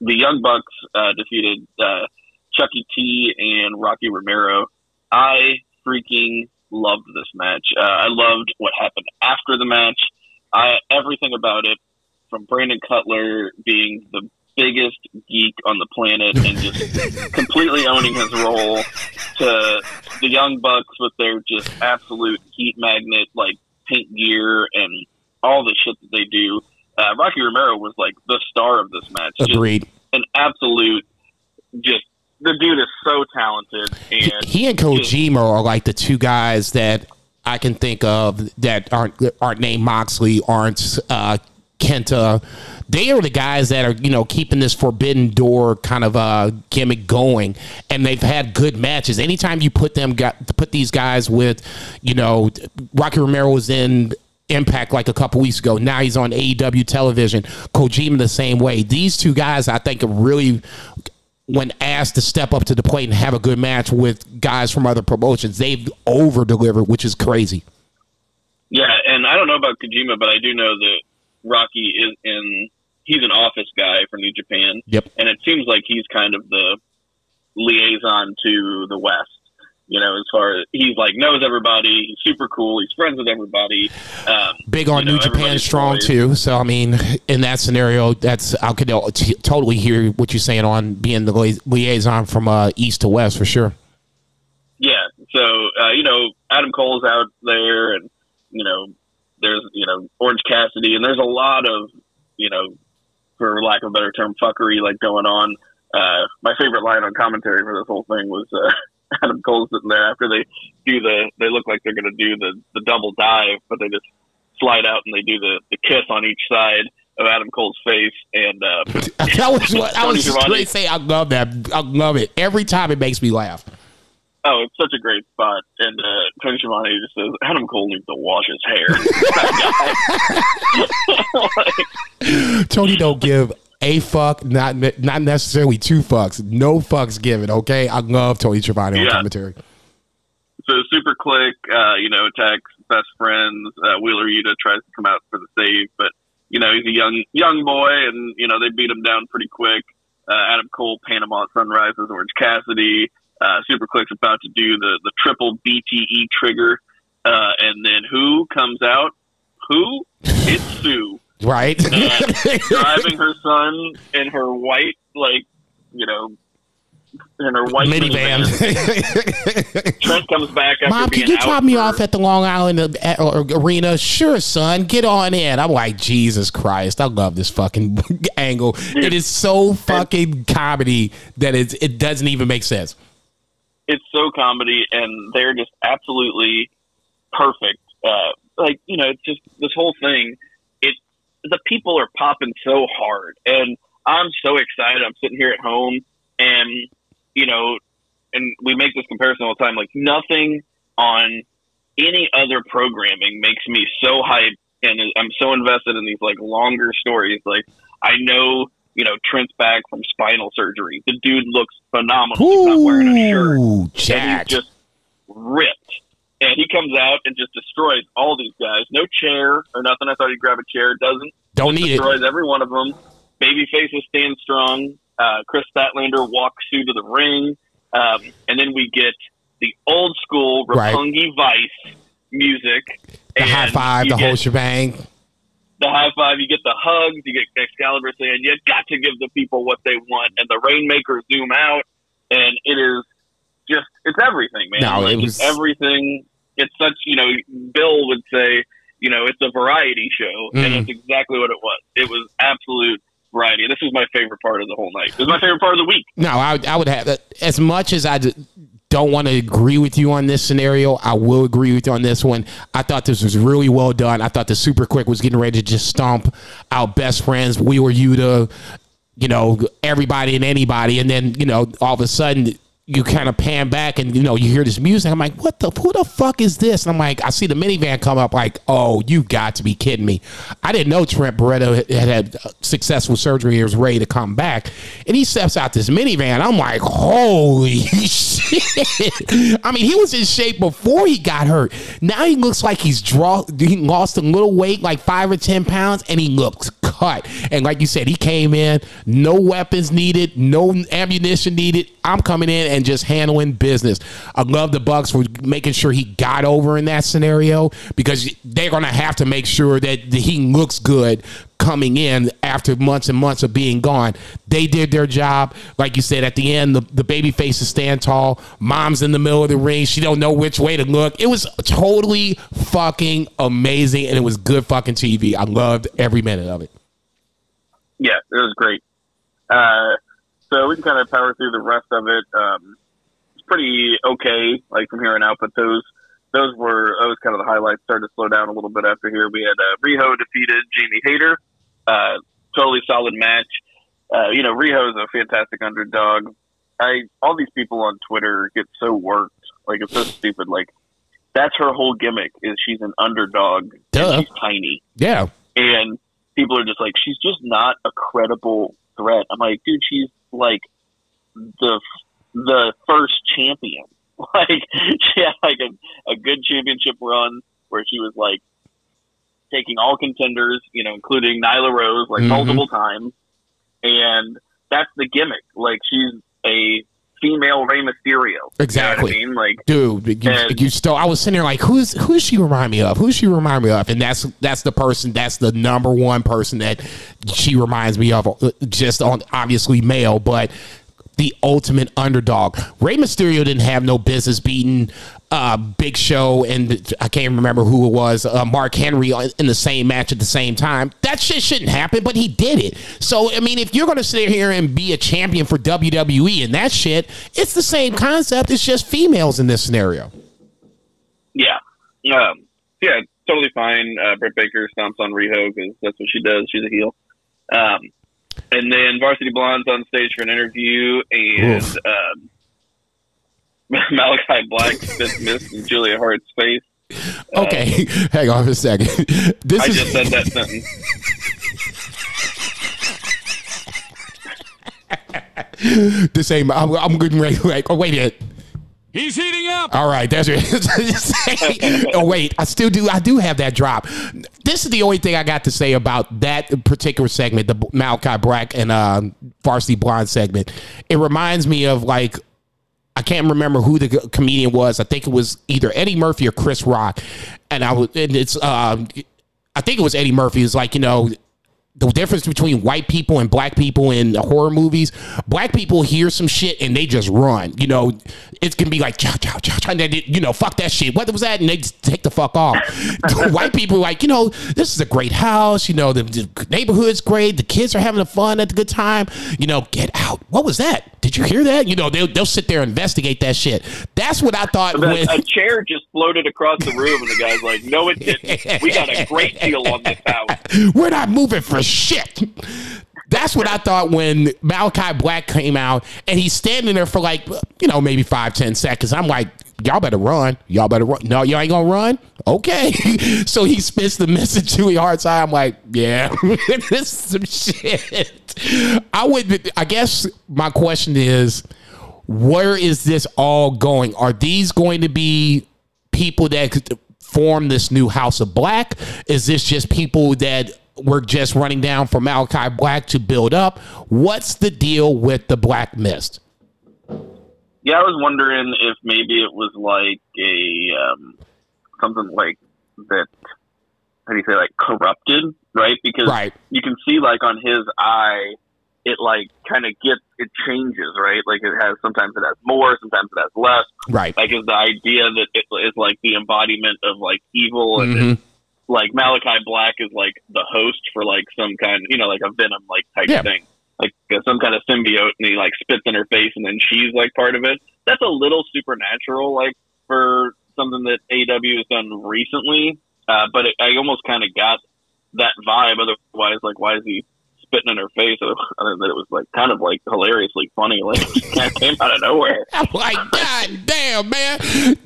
the Young Bucks uh, defeated uh, Chuckie T and Rocky Romero. I freaking loved this match. Uh, I loved what happened after the match. I everything about it, from Brandon Cutler being the biggest geek on the planet and just <laughs> completely owning his role to the Young Bucks with their just absolute heat magnet like paint gear and all the shit that they do. Uh, Rocky Romero was like the star of this match. Just Agreed. an absolute, just the dude is so talented and He and Kojima are like the two guys that I can think of that aren't aren't named Moxley, aren't uh, Kenta. They are the guys that are you know keeping this Forbidden Door kind of uh, gimmick going, and they've had good matches. Anytime you put them got put these guys with, you know, Rocky Romero was in. Impact like a couple weeks ago. Now he's on AEW television. Kojima the same way. These two guys, I think, really when asked to step up to the plate and have a good match with guys from other promotions, they've over delivered, which is crazy. Yeah, and I don't know about Kojima, but I do know that Rocky is in. He's an office guy for New Japan. Yep. And it seems like he's kind of the liaison to the West. You know, as far as he's like knows everybody, he's super cool, he's friends with everybody. Um, Big on you know, New Japan strong boys. too. So I mean, in that scenario, that's I could t- totally hear what you're saying on being the lia- liaison from uh, east to west for sure. Yeah. So uh, you know, Adam Cole's out there, and you know, there's you know Orange Cassidy, and there's a lot of you know, for lack of a better term, fuckery like going on. Uh, my favorite line on commentary for this whole thing was uh, <laughs> Adam Cole sitting there after they do the they look like they're going to do the the double dive, but they just slide out and they do the the kiss on each side of Adam Cole's face, and uh, <laughs> that was what I was just going to say. I love that. I love it every time. It makes me laugh. Oh, it's such a great spot. And uh, Tony Schiavone just says, Adam Cole needs to wash his hair. like, <laughs> Tony don't give a fuck, not not necessarily two fucks, no fucks given. Okay, I love Tony on Yeah. commentary. so SuperKliq, uh, you know, attacks best friends. Uh, Wheeler Yuta tries to come out for the save, but you know he's a young young boy, and you know they beat him down pretty quick. Uh, Adam Cole, Panama Sunrises, Orange Cassidy. Uh, SuperKliq's about to do the the triple BTE trigger, uh, and then who comes out? Who? It's Sue. Right? Uh, driving her son in her white, like, you know, in her white Minivan. minivan. Trent comes back after Mom, can you drop me off at the Long Island uh, arena? Sure, son. Get on in. I'm like, Jesus Christ. I love this fucking <laughs> angle. It is so fucking comedy that it's, it doesn't even make sense. It's so comedy, and they're just absolutely perfect. Uh, like, you know, it's just this whole thing. The people are popping so hard, and I'm so excited. I'm sitting here at home, and you know, and we make this comparison all the time. Like nothing on any other programming makes me so hyped and I'm so invested in these like longer stories. Like I know, you know, Trent's back from spinal surgery. The dude looks phenomenal. He's not wearing a shirt. Ooh, And he's just ripped. And he comes out and just destroys all these guys. No chair or nothing. I thought he'd grab a chair. Doesn't. Don't need it. Destroys every one of them. Babyface is stand strong. Uh, Kris Statlander walks through to the ring. Um, and then we get the old school Right. Vice music. The high five, the whole shebang. the high five, you get the hugs, you get Excalibur saying, you got to give the people what they want. And the Rainmaker zoom out, and it is just, it's everything, man. No, like, it was- everything. It's such, you know, Bill would say, you know, it's a variety show, and Mhm. that's exactly what it was. It was absolute variety. This was my favorite part of the whole night. It was my favorite part of the week. No, I, I would have as much as I d- don't want to agree with you on this scenario. I will agree with you on this one. I thought this was really well done. I thought the SuperKliq was getting ready to just stomp our best friends. Wheeler Yuta, you know, everybody and anybody, and then you know, all of a sudden. You kind of pan back and you know you hear this music. I'm like, what the who the fuck is this? And I'm like, I see the minivan come up. Like, oh, you got to be kidding me! I didn't know Trent Beretta had, had had successful surgery and was ready to come back. And he steps out this minivan. I'm like, holy <laughs> shit! I mean, he was in shape before he got hurt. Now he looks like he's draw. He lost a little weight, like five or ten pounds, and he looks cut. And like you said, he came in, no weapons needed, no ammunition needed. I'm coming in and just handling business. I love the Bucks for making sure he got over in that scenario because they're gonna have to make sure that he looks good coming in after months and months of being gone. They did their job. Like you said, at the end, the, the baby faces stand tall. Mom's in the middle of the ring. She don't know which way to look. It was totally fucking amazing and it was good fucking TV. I loved every minute of it. Yeah, it was great. Uh, so we can kind of power through the rest of it. Um, it's pretty okay, like from here on out. But those those were those kind of the highlights. Started to slow down a little bit after here. We had uh, Riho defeated Jamie Hayter. Uh, totally solid match. Uh, you know, Riho is a fantastic underdog. I all these people on Twitter get so worked. Like it's so stupid. Like that's her whole gimmick is she's an underdog. Duh. she's tiny Yeah. and people are just like, she's just not a credible threat. I'm like, dude, she's like the the first champion. <laughs> Like she had like a, a good championship run where she was like taking all contenders, you know, including Nyla Rose like Mhm. multiple times, and that's the gimmick. Like she's a female Rey Mysterio. Exactly. You know I mean? Like Dude, you, And- you still. I was sitting there like, who's who does she remind me of? Who does she remind me of? And that's that's the person. That's the number one person that she reminds me of. uh, Just on obviously male, but the ultimate underdog. Rey Mysterio didn't have no business beating uh, Big Show and I can't remember who it was, uh, Mark Henry in the same match at the same time. That shit shouldn't happen, but he did it. So I mean, if you're gonna sit here and be a champion for WWE and that shit, it's the same concept. It's just females in this scenario. Yeah. Um, yeah, totally fine. Uh, Britt Baker stomps on Riho because that's what she does. She's a heel. Um, and then Varsity Blonde's on stage for an interview, and Oof. um, <laughs> Malachi Black spits mist in Julia Hart's face. Okay, <laughs> hang on a second. <laughs> This I is just said that sentence. this ain't. I'm, I'm getting ready. Like, oh wait a minute. He's heating up. All right, that's it. oh wait, I still do. I do have that drop. This is the only thing I got to say about that particular segment, the Malachi Black and uh, Varsity Blonde segment. It reminds me of like I can't remember who the comedian was. I think it was either Eddie Murphy or Chris Rock, and I was. And it's. Um, I think it was Eddie Murphy. It's like you know the difference between white people and black people in horror movies. Black people hear some shit and they just run. You know, it can be like chow chow chow chow. And they, you know, fuck that shit. What was that? And they just take the fuck off. <laughs> White people are like, you know, this is a great house. You know, the, the neighborhood's great. The kids are having a fun at the good time. You know, get out. What was that? Did you hear that? You know, they'll, they'll sit there and investigate that shit. That's what I thought when. A chair just floated across the room, and the guy's like, "No, it didn't. We got a great deal on this house." <laughs> We're not moving for shit. That's what I thought when Malachi Black came out and he's standing there for like, you know, maybe five, ten seconds. I'm like, y'all better run. Y'all better run. No, y'all ain't gonna run. Okay. <laughs> so he spits the message to hard side. I'm like, yeah, <laughs> this is some shit. I would. I guess my question is, where is this all going? Are these going to be people that form this new House of Black? Is this just people that were just running down for Malachi Black to build up? What's the deal with the Black Mist? Yeah, I was wondering if maybe it was like a um, something like that. How do you say like corrupted, right? Because Right. you can see like on his eye, it like kind of gets it changes, right? Like it has sometimes it has more, sometimes it has less. Right. Like is the idea that it is like the embodiment of like evil, and Mhm. Like Malakai Black is like the host for like some kind, you know, like a venom like type Yeah. thing, like uh, some kind of symbiote, and he like spits in her face, and then she's like part of it. That's a little supernatural, like for something that AW has done recently. Uh, but it, I almost kind of got that vibe. Otherwise, like, why is he spitting in her face? <laughs> Other than that, it was like kind of like hilariously funny. <laughs> Like, it came out of nowhere. <laughs> I'm like, God damn, man.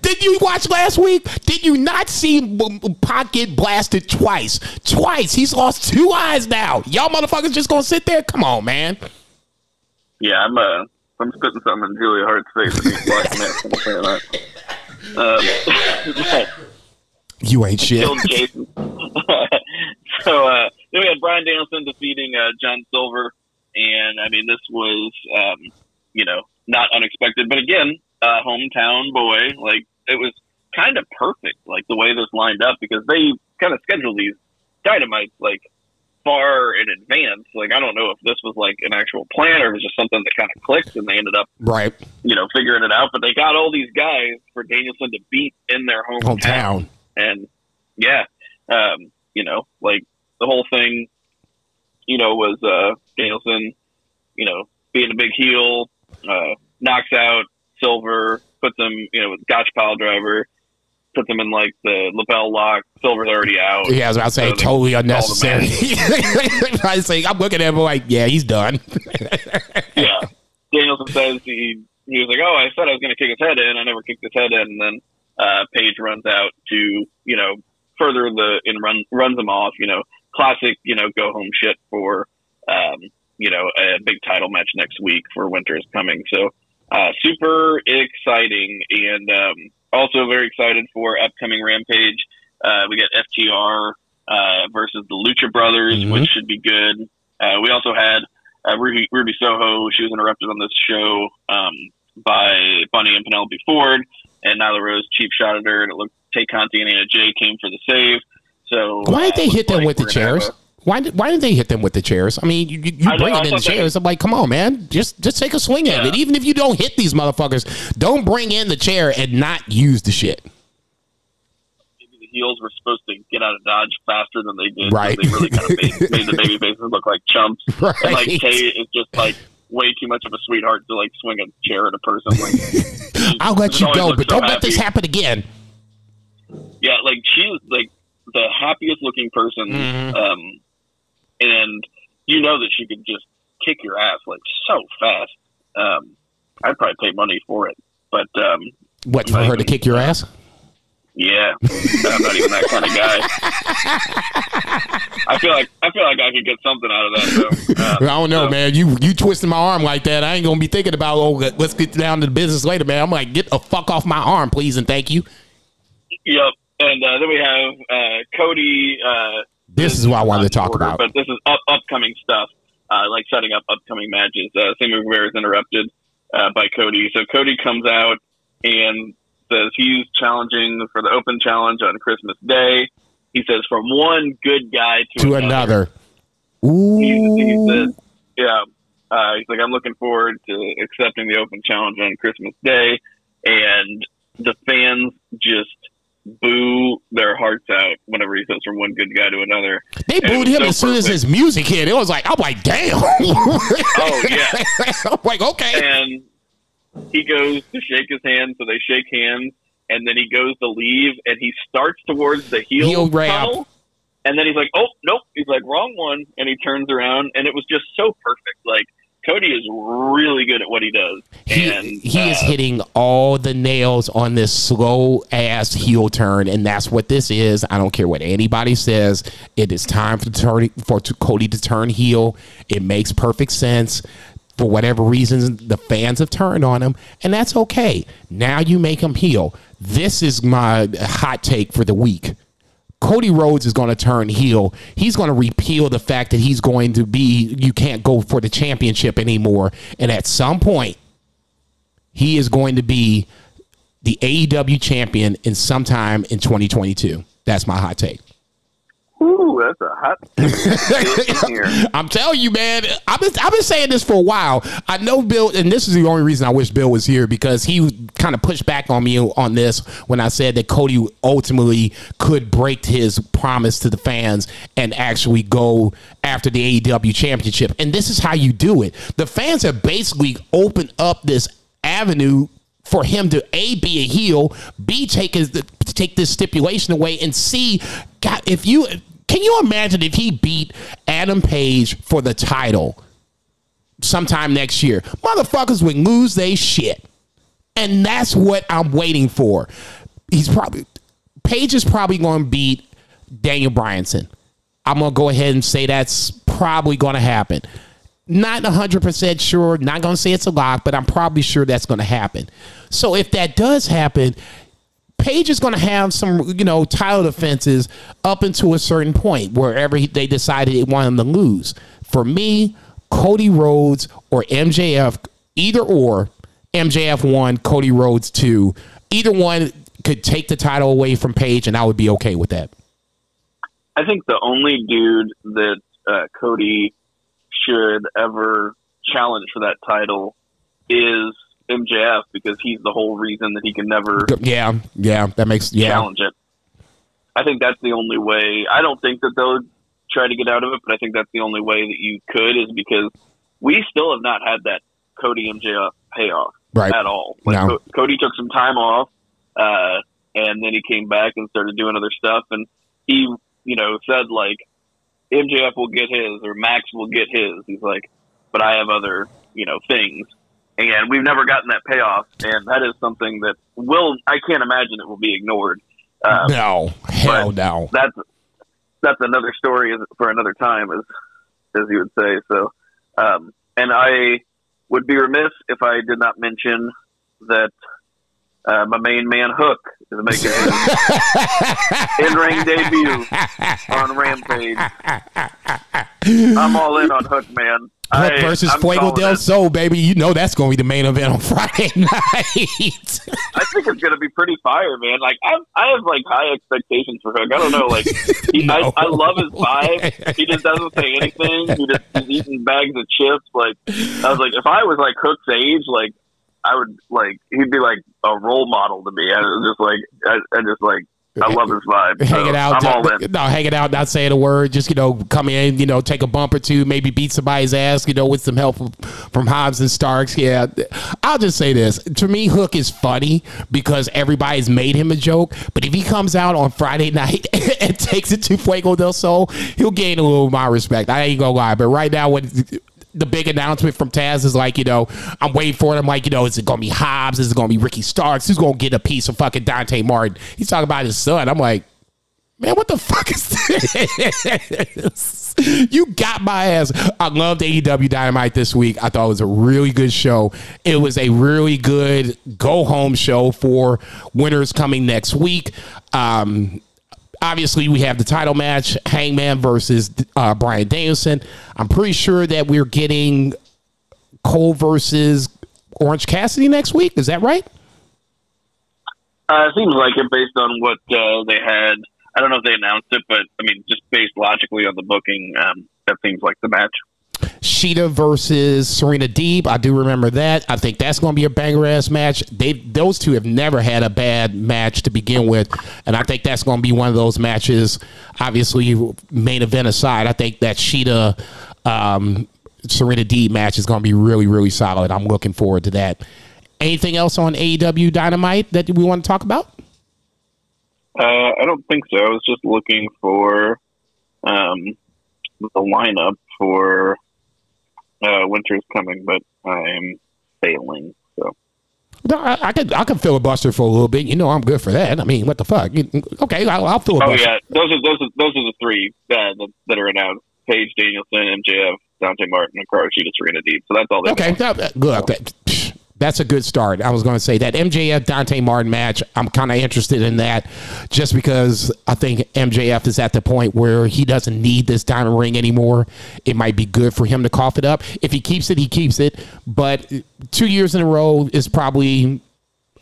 Did you watch last week? Did you not see Pac get blasted twice? Twice. He's lost two eyes now. Y'all motherfuckers just gonna sit there? Come on, man. Yeah, I'm uh, I'm spitting something in Julia Hart's face and he's blocking it. I'm saying that. You ain't shit. killed Jason. <laughs> so uh, then we had Bryan Danielson defeating uh, John Silver, and I mean this was um, you know not unexpected, but again, uh, hometown boy, like it was kind of perfect, like the way this lined up because they kind of scheduled these dynamites like far in advance. Like I don't know if this was like an actual plan or it was just something that kind of clicked and they ended up Right. you know figuring it out. But they got all these guys for Danielson to beat in their hometown Hometown. And yeah, um, you know, like the whole thing, you know, was uh, Danielson, you know, being a big heel, uh, knocks out Silver, puts him, you know, with Gotch pile driver, puts him in like the LeBell lock. Silver's already out. Yeah, I was about to say So totally unnecessary. <laughs> I was saying, I'm looking at him like, yeah, he's done. <laughs> yeah. Danielson says he he was like, oh, I said I was going to kick his head in. I never kicked his head in. And then uh, Page runs out to you know further the and run runs them off. You know, classic you know go home shit for um, you know a big title match next week for Winter is coming. So uh, super exciting and um, also very excited for upcoming Rampage. Uh, we got FTR uh, versus the Lucha Brothers, Mhm. which should be good. Uh, we also had uh, Ruby, Ruby Soho. She was interrupted on this show um, by Bunny and Penelope Ford, and Nyla Rose cheap shot at her, and it looked Tay Conti and Anna Jay came for the save. So Why did uh, they looks hit them like with the we're gonna have chairs? Why did, why did they hit them with the chairs? I mean, you, you, I know, bring I it in the thought that- chairs. I'm like, come on, man. Just just take a swing at it. Even if you don't hit these motherfuckers, don't bring in the chair and not use the shit. maybe the heels were supposed to get out of dodge faster than they did. so Right. They really kind of made, made the <laughs> baby faces look like chumps. Right. And like Tay is just like way too much of a sweetheart to like swing a chair at a person. Like <laughs> I'll let you go, but so don't let this happen again. Yeah, like she's like the happiest looking person, Mhm. um, and you know that she could just kick your ass like so fast. Um, I'd probably pay money for it, but um, What for her to kick your ass? Yeah, I'm not even that kind of guy. I feel like I feel like I could get something out of that. Though. I Uh, don't know, so- man. You you twisting my arm like that. I ain't gonna be thinking about oh let's get down to the business later, man. I'm like get the fuck off my arm, please and thank you. Yep. And uh, then we have uh, Cody. Uh, This is what I wanted to talk order, about. But this is up, upcoming stuff, uh, like setting up upcoming matches. Uh, Sammy Guevara is interrupted uh, by Cody. So Cody comes out and says he's challenging for the open challenge on Christmas Day. He says from one good guy to, To another. Ooh. He, he says, yeah. Uh, he's like, I'm looking forward to accepting the open challenge on Christmas Day. And the fans just boo their hearts out whenever he says from one good guy to another. They And booed him so as soon as his music hit. It was like, I'm like, damn. Oh, yeah. <laughs> I'm like, okay. and he goes to shake his hand, so they shake hands, and then he goes to leave, and he starts towards the heel, Heel tunnel, and then he's like, "Oh, nope!" He's like, "Wrong one," and he turns around, and it was just so perfect. Like Cody is really good at what he does. He, and he is uh, hitting all the nails on this slow ass heel turn, and that's what this is. I don't care what anybody says. It is time for turn, for Cody to turn heel. It makes perfect sense. For whatever reasons, the fans have turned on him, and that's okay. Now you make him heel. This is my hot take for the week. Cody Rhodes is going to turn heel. He's going to repeal the fact that he's going to be, you can't go for the championship anymore. And at some point, he is going to be the AEW champion in sometime in 2022. That's my hot take. That's a hot. <laughs> I'm telling you, man. I've been I've been saying this for a while. I know Bill, and this is the only reason I wish Bill was here because he kind of pushed back on me on this when I said that Cody ultimately could break his promise to the fans and actually go after the AEW championship. And this is how you do it. The fans have basically opened up this avenue for him to a be a heel, b take his take this stipulation away, and c God if you can you imagine if he beat Adam Page for the title sometime next year, motherfuckers would lose their shit, and that's what I'm waiting for. He's probably Page is probably going to beat Daniel Bryanson. I'm gonna go ahead and say that's probably going to happen. Not 100% sure, not going to say it's a lock, but I'm probably sure that's going to happen. So if that does happen, Page is going to have some, you know, title defenses up until a certain point wherever he, they decided they wanted to lose. For me, Cody Rhodes or MJF, either or, MJF one, Cody Rhodes two, either one could take the title away from Page, and I would be okay with that. I think the only dude that uh, Cody should ever challenge for that title is MJF because he's the whole reason that he can never Yeah, yeah, that makes yeah. challenge it. I think that's the only way. I don't think that they'll try to get out of it, but I think that's the only way that you could is because we still have not had that Cody MJF payoff Right. at all. Like No. Co- Cody took some time off, uh, and then he came back and started doing other stuff, and he, you know, said like MJF will get his or Max will get his. He's like, but I have other, you know, things. And we've never gotten that payoff, and that is something that will I can't imagine it will be ignored. Um, No, hell no. that's that's another story for another time, as as you would say. So, um, and I would be remiss if I did not mention that uh, my main man Hook is making his <laughs> in-ring debut on Rampage. I'm all in on Hook, man. Hook I- versus I'm Fuego del it. Sol, baby. You know that's going to be the main event on <laughs> Friday night. I think it's gonna be pretty fire, man. Like I, I have like high expectations for Hook. I don't know, like he, <laughs> No. I, I love his vibe. He just doesn't say anything. He just he's eating bags of chips. Like I was like, if I was like Hook's age, like I would like he'd be like a role model to me. I was just like I, I just like I love his vibe. So it out. I'm all in. No, hang it out, not saying a word. Just, you know, come in, you know, take a bump or two, maybe beat somebody's ass, you know, with some help from, from Hobbs and Starks. Yeah. I'll just say this. To me, Hook is funny because everybody's made him a joke. But if he comes out on Friday night <laughs> and takes it to Fuego del Sol, he'll gain a little of my respect. I ain't gonna lie. But right now, what the big announcement from Taz is like, you know, I'm waiting for it. I'm like, you know, is it going to be Hobbs? Is it going to be Ricky Starks? Who's going to get a piece of fucking Dante Martin? He's talking about his son. I'm like, man, what the fuck is this? you got my ass. I loved AEW Dynamite this week. I thought it was a really good show. It was a really good go home show for winners coming next week. Um, obviously we have the title match hangman versus uh, bryan danielson i'm pretty sure that we're getting cole versus orange cassidy next week is that right Uh, it seems like it based on what uh, they had. I don't know if they announced it, but I mean, just based logically on the booking, um, that seems like the match. Shida versus Serena Deeb. I do remember that. I think that's going to be a banger ass match. They those two have never had a bad match to begin with, and I think that's going to be one of those matches. Obviously, main event aside, I think that Shida um, Serena Deeb match is going to be really really solid. I'm looking forward to that. Anything else on AEW Dynamite that we want to talk about? Uh, I don't think so. I was just looking for um, the lineup for uh, winter's coming, but I'm failing. So No, I, I could I could filibuster for a little bit. You know, I'm good for that. I mean, what the fuck? You- Okay, I'll, I'll oh yeah, those are those are those are the three uh, that, that are announced: Page Danielson, MJF, Dante Martin, and Hikaru Shida Serena Deeb. So that's all they. Okay, that- that- look, that- psh, that's a good start. I was going to say that MJF Dante Martin match. I'm kind of interested in that, just because I think MJF is at the point where he doesn't need this diamond ring anymore. It might be good for him to cough it up. If he keeps it, he keeps it. But two years in a row is probably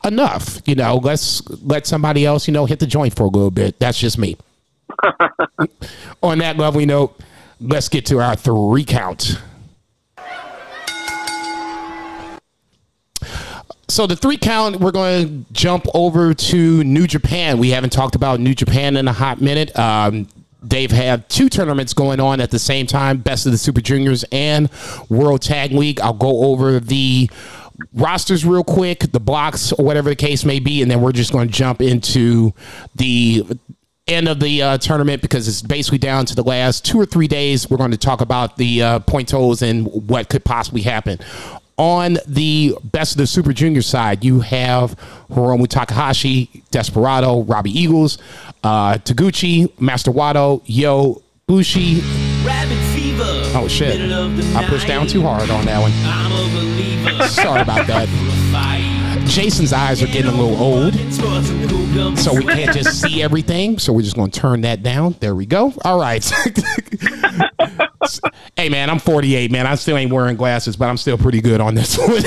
enough. You know, let's let somebody else, you know, hit the joint for a little bit. That's just me. <laughs> On that lovely note, let's get to our three count. So the three count, we're going to jump over to New Japan. We haven't talked about New Japan in a hot minute. Um, they've had two tournaments going on at the same time: Best of the Super Juniors and World Tag League. I'll go over the rosters real quick, the blocks or whatever the case may be, and then we're just going to jump into the end of the uh, tournament because it's basically down to the last two or three days. We're going to talk about the uh, point totals and what could possibly happen. On the best of the Super Junior side, you have Hiromu Takahashi, Desperado, Robbie Eagles, uh, Taguchi, Master Wato, Yo, Bushi. Rabbit fever. Oh shit! Middle of the I pushed down too hard on that one. I'm a believer. Sorry about that. Jason's eyes are getting a little old. So we can't just <laughs> see everything. So we're just going to turn that down. There we go. All right. <laughs> hey man, I'm 48, man. I still ain't wearing glasses, but I'm still pretty good on this <laughs> one.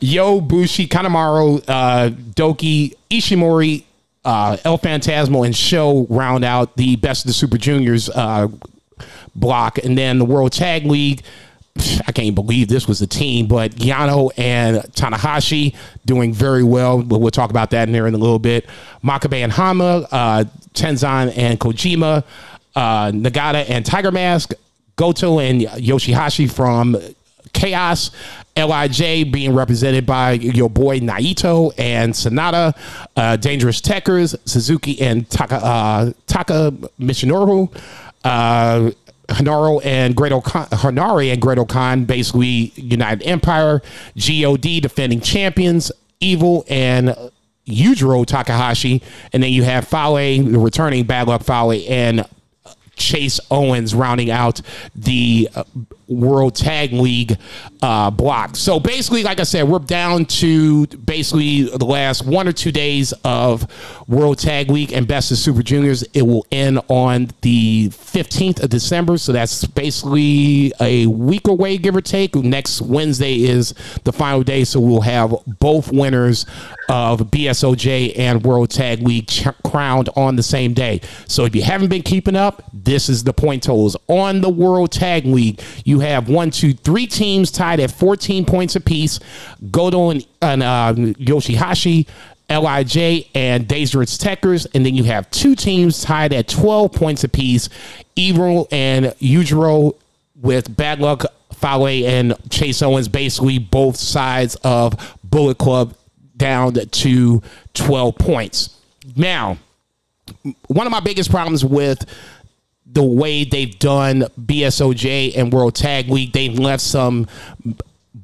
Yo, Bushi, Kanemaru, uh, Doki, Ishimori, uh, El Phantasmo, and Show round out the best of the Super Juniors uh, block, and then the World Tag League. I can't believe this was a team, but Yano and Tanahashi doing very well. But we'll talk about that in there in a little bit. Makabe and Hama, uh, Tenzan and Kojima, uh, Nagata and Tiger Mask, Goto and Yoshihashi from Chaos, Lij being represented by your boy Naito and Sanada, uh, Dangerous Tekkers, Suzuki and Taka uh, Taka Michinoku, uh, Henare and Great Okan, Henare and Great-O-Khan, basically United Empire, God defending champions, Evil and Yujiro Takahashi, and then you have Fale, the returning Bad Luck Fale, and Chase Owens rounding out the uh, World Tag League uh, block. So basically, like I said, we're down to basically the last one or two days of World Tag League and Best of Super Juniors. It will end on the 15th of December. So that's basically a week away, give or take. Next Wednesday is the final day. So we'll have both winners of BSOJ and World Tag League ch- crowned on the same day. So if you haven't been keeping up, this is the point totals. On the World Tag League, you have one, two, three teams tied at 14 points apiece. Goto and, and uh, Yoshihashi. Lij and Dangerous Tekkers, and then you have two teams tied at 12 points apiece. Evil and Yujiro with Bad Luck Fale and Chase Owens, basically both sides of Bullet Club down to 12 points. Now, one of my biggest problems with the way they've done BSOJ and World Tag League, they've left some,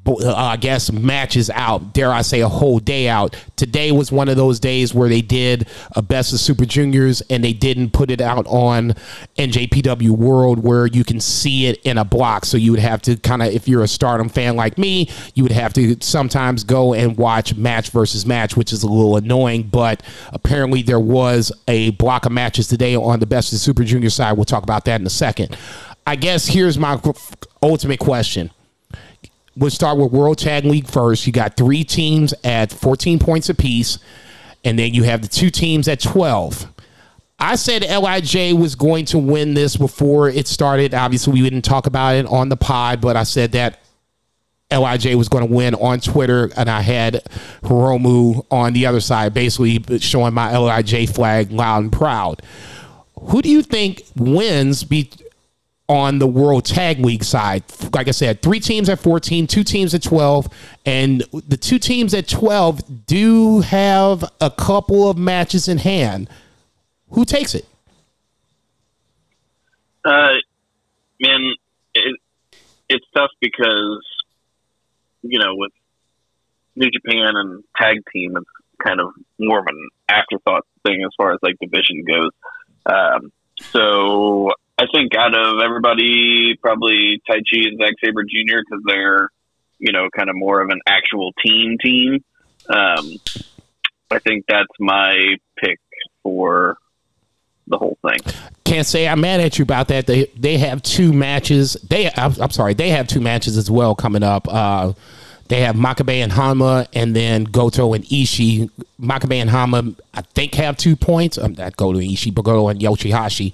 uh, I guess, matches out. Dare I say, a whole day out. Today was one of those days where they did a Best of Super Juniors and they didn't put it out on NJPW World where you can see it in a block. So you would have to kind of, if you're a Stardom fan like me, you would have to sometimes go and watch match versus match, which is a little annoying. But apparently, there was a block of matches today on the Best of Super Junior side. We'll talk about that in a second. I guess here's my ultimate question we'll start with World Tag League first. You got three teams at 14 points apiece, and then you have the two teams at 12. I said Lij was going to win this before it started. Obviously, we didn't talk about it on the pod, but I said that Lij was going to win on Twitter, and I had Hiromu on the other side, basically showing my Lij flag loud and proud. Who do you think wins? Be on the World Tag League side. Like I said, three teams at 14, two teams at 12, and the two teams at 12 do have a couple of matches in hand. Who takes it? Uh, man, it, it's tough because you know with New Japan and tag team, it's kind of more of an afterthought thing as far as like division goes. Um, so I think out of everybody, probably Taichi and Zack Sabre Jr. because they're you know kind of more of an actual team team. Um, I think that's my pick for the whole thing. Can't say I'm mad at you about that. They they have two matches. They I'm, I'm sorry. They have two matches as well coming up. Uh, they have Makabe and Hama, and then Goto and Ishii. Makabe and Hama, I think, have two points. Um, that Goto and Ishii, but Goto and Yoshihashi.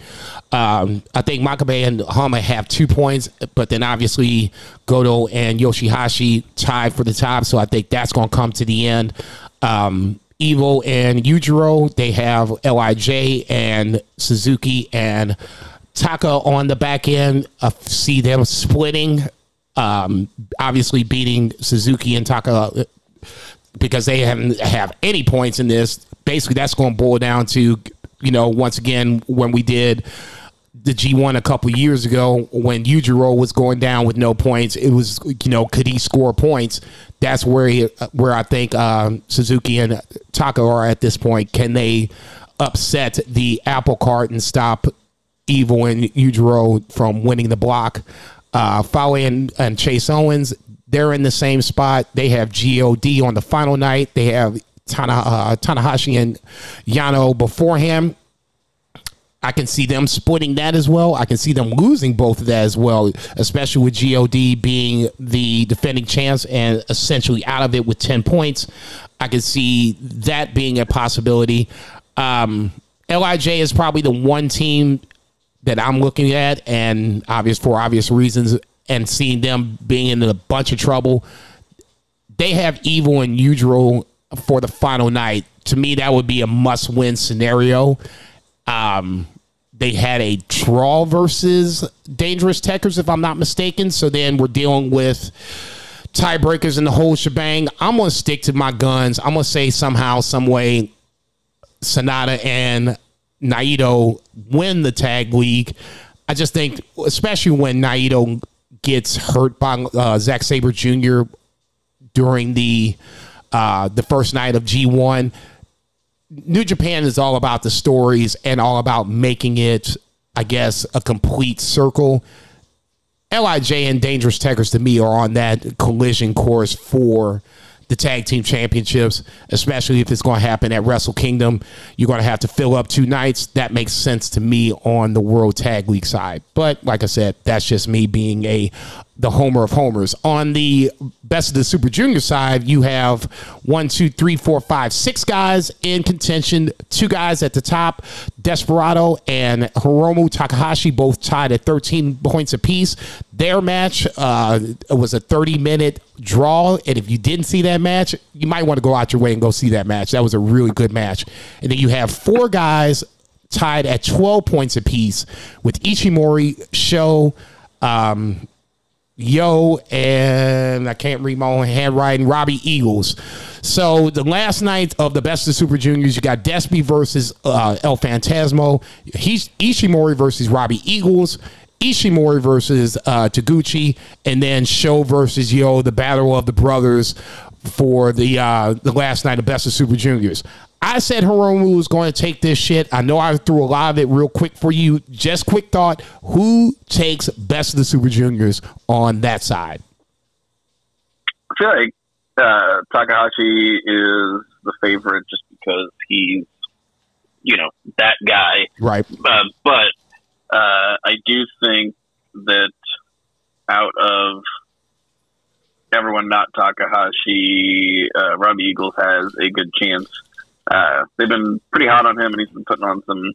Um, I think Makabe and Hama have two points, but then obviously Goto and Yoshihashi tied for the top. So I think that's going to come to the end. Um, Evil and Yujiro, they have Lij and Suzuki and Taka on the back end. I see them splitting um, obviously beating Suzuki and Taka uh, because they haven't have any points in this. Basically, that's going to boil down to you know once again when we did the G1 a couple years ago when Yujiro was going down with no points. It was you know could he score points? That's where he, where I think um, Suzuki and Taka are at this point. Can they upset the apple cart and stop Evil and Yujiro from winning the block? Uh, Fale and, and Chase Owens, they're in the same spot. They have God on the final night. They have Tana, uh, Tanahashi and Yano before him. I can see them splitting that as well. I can see them losing both of that as well, especially with God being the defending champs and essentially out of it with 10 points. I can see that being a possibility. Um, Lij is probably the one team that I'm looking at, and obvious for obvious reasons, and seeing them being in a bunch of trouble. They have Evil and Yujiro for the final night. To me, that would be a must-win scenario. Um, they had a draw versus Dangerous Tekkers, if I'm not mistaken. So then we're dealing with tiebreakers and the whole shebang. I'm gonna stick to my guns. I'm gonna say somehow, some way, Sanada and Naito win the tag league. I just think, especially when Naito gets hurt by uh, Zack Sabre Jr. during the uh, the first night of G1. New Japan is all about the stories and all about making it, I guess, a complete circle. Lij and Dangerous Tekkers to me are on that collision course for the tag team championships, especially if it's going to happen at Wrestle Kingdom. You're going to have to fill up two nights. That makes sense to me on the World Tag League side. But like I said, that's just me being a the homer of homers. On the best of the Super Junior side, you have one, two, three, four, five, six guys in contention. Two guys at the top, Desperado and Hiromu Takahashi, both tied at 13 points apiece. Their match uh, was a 30 minute draw. And if you didn't see that match, you might want to go out your way and go see that match. That was a really good match. And then you have four guys tied at 12 points apiece with Ishimori, Show, um, Yo, and I can't read my own handwriting, Robbie Eagles. So the last night of the best of Super Juniors, you got Despy versus uh, El Phantasmo, He's Ishimori versus Robbie Eagles, Ishimori versus uh, Taguchi, and then Show versus Yo, the battle of the brothers for the uh, the last night of best of Super Juniors. I said Hiromu was going to take this shit. I know I threw a lot of it real quick for you. Just quick thought: Who takes best of the Super Juniors on that side? I feel like uh, Takahashi is the favorite just because he's, you know, that guy. Right. Uh, but uh, I do think that out of everyone not Takahashi, uh, Robbie Eagles has a good chance. Uh, they've been pretty hot on him, and he's been putting on some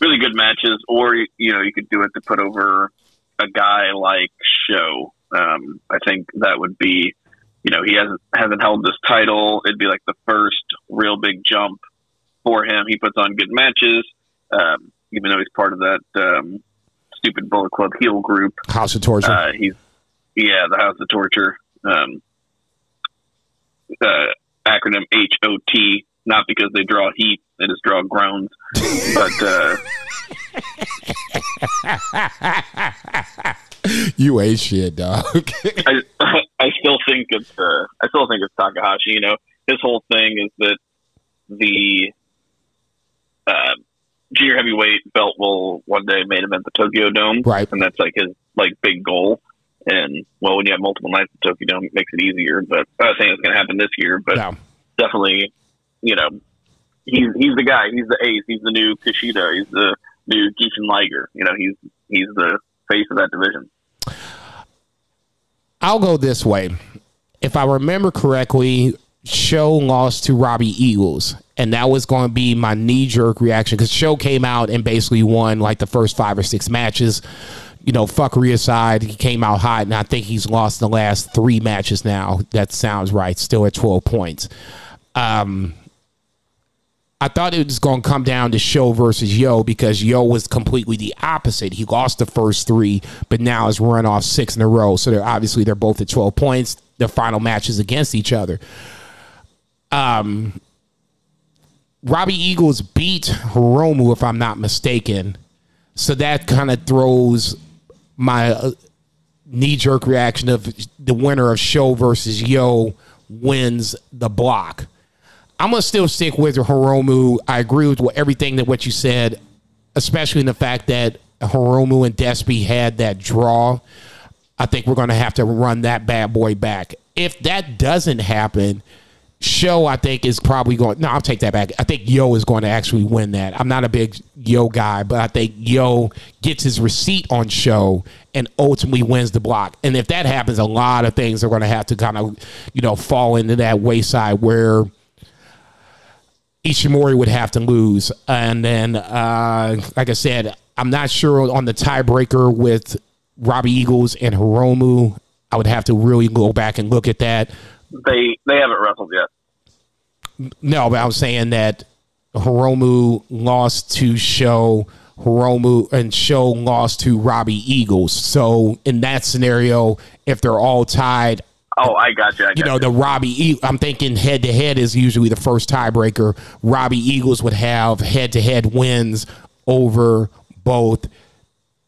really good matches. Or you know, you could do it to put over a guy like Show. Um, I think that would be, you know, he hasn't hasn't held this title. It'd be like the first real big jump for him. He puts on good matches, um, even though he's part of that um, stupid Bullet Club heel group. House of Torture. Uh, he's yeah, the House of Torture. Um, uh, acronym H O T, not because they draw heat, they just draw groans. but uh, <laughs> You ain't shit, dog. <laughs> I <laughs> I still think it's uh, I still think it's Takahashi. You know, his whole thing is that the uh, junior heavyweight belt will one day main event the Tokyo Dome, Right. And that's like his like big goal. And well, when you have multiple nights at Tokyo Dome, it makes it easier. But I'm not saying it's going to happen this year, but no. definitely, you know, he's he's the guy. He's the ace. He's the new Kushida. He's the new Jushin Liger. You know, he's he's the face of that division. I'll go this way. If I remember correctly, Show lost to Robbie Eagles, and that was going to be my knee jerk reaction because Show came out and basically won like the first five or six matches. You know, fuckery aside, he came out hot, and I think he's lost the last three matches now. That sounds right. Still at 12 points. Um, I thought it was going to come down to Show versus Yo because Yo was completely the opposite. He lost the first three, but now has run off six in a row. So they're obviously they're both at twelve points. Their final matches against each other. Um, Robbie Eagles beat Hiromu, if I'm not mistaken. So that kind of throws my uh, knee jerk reaction of the winner of Show versus Yo wins the block. I'm gonna still stick with Hiromu. I agree with what, everything that what you said, especially in the fact that Hiromu and Despy had that draw. I think we're gonna have to run that bad boy back. If that doesn't happen, Show I think is probably going. No, I'll take that back. I think Yo is going to actually win that. I'm not a big Yo guy, but I think Yo gets his receipt on Show and ultimately wins the block. And if that happens, a lot of things are going to have to kind of, you know, fall into that wayside where Ishimori would have to lose. And then, uh, like I said, I'm not sure on the tiebreaker with Robbie Eagles and Hiromu. I would have to really go back and look at that. They they haven't wrestled yet. No, but I was saying that Hiromu lost to Show. Hiromu and Show lost to Robbie Eagles. So in that scenario, if they're all tied, Oh, I got you. I got you know, the Robbie, I'm thinking head to head is usually the first tiebreaker. Robbie Eagles would have head to head wins over both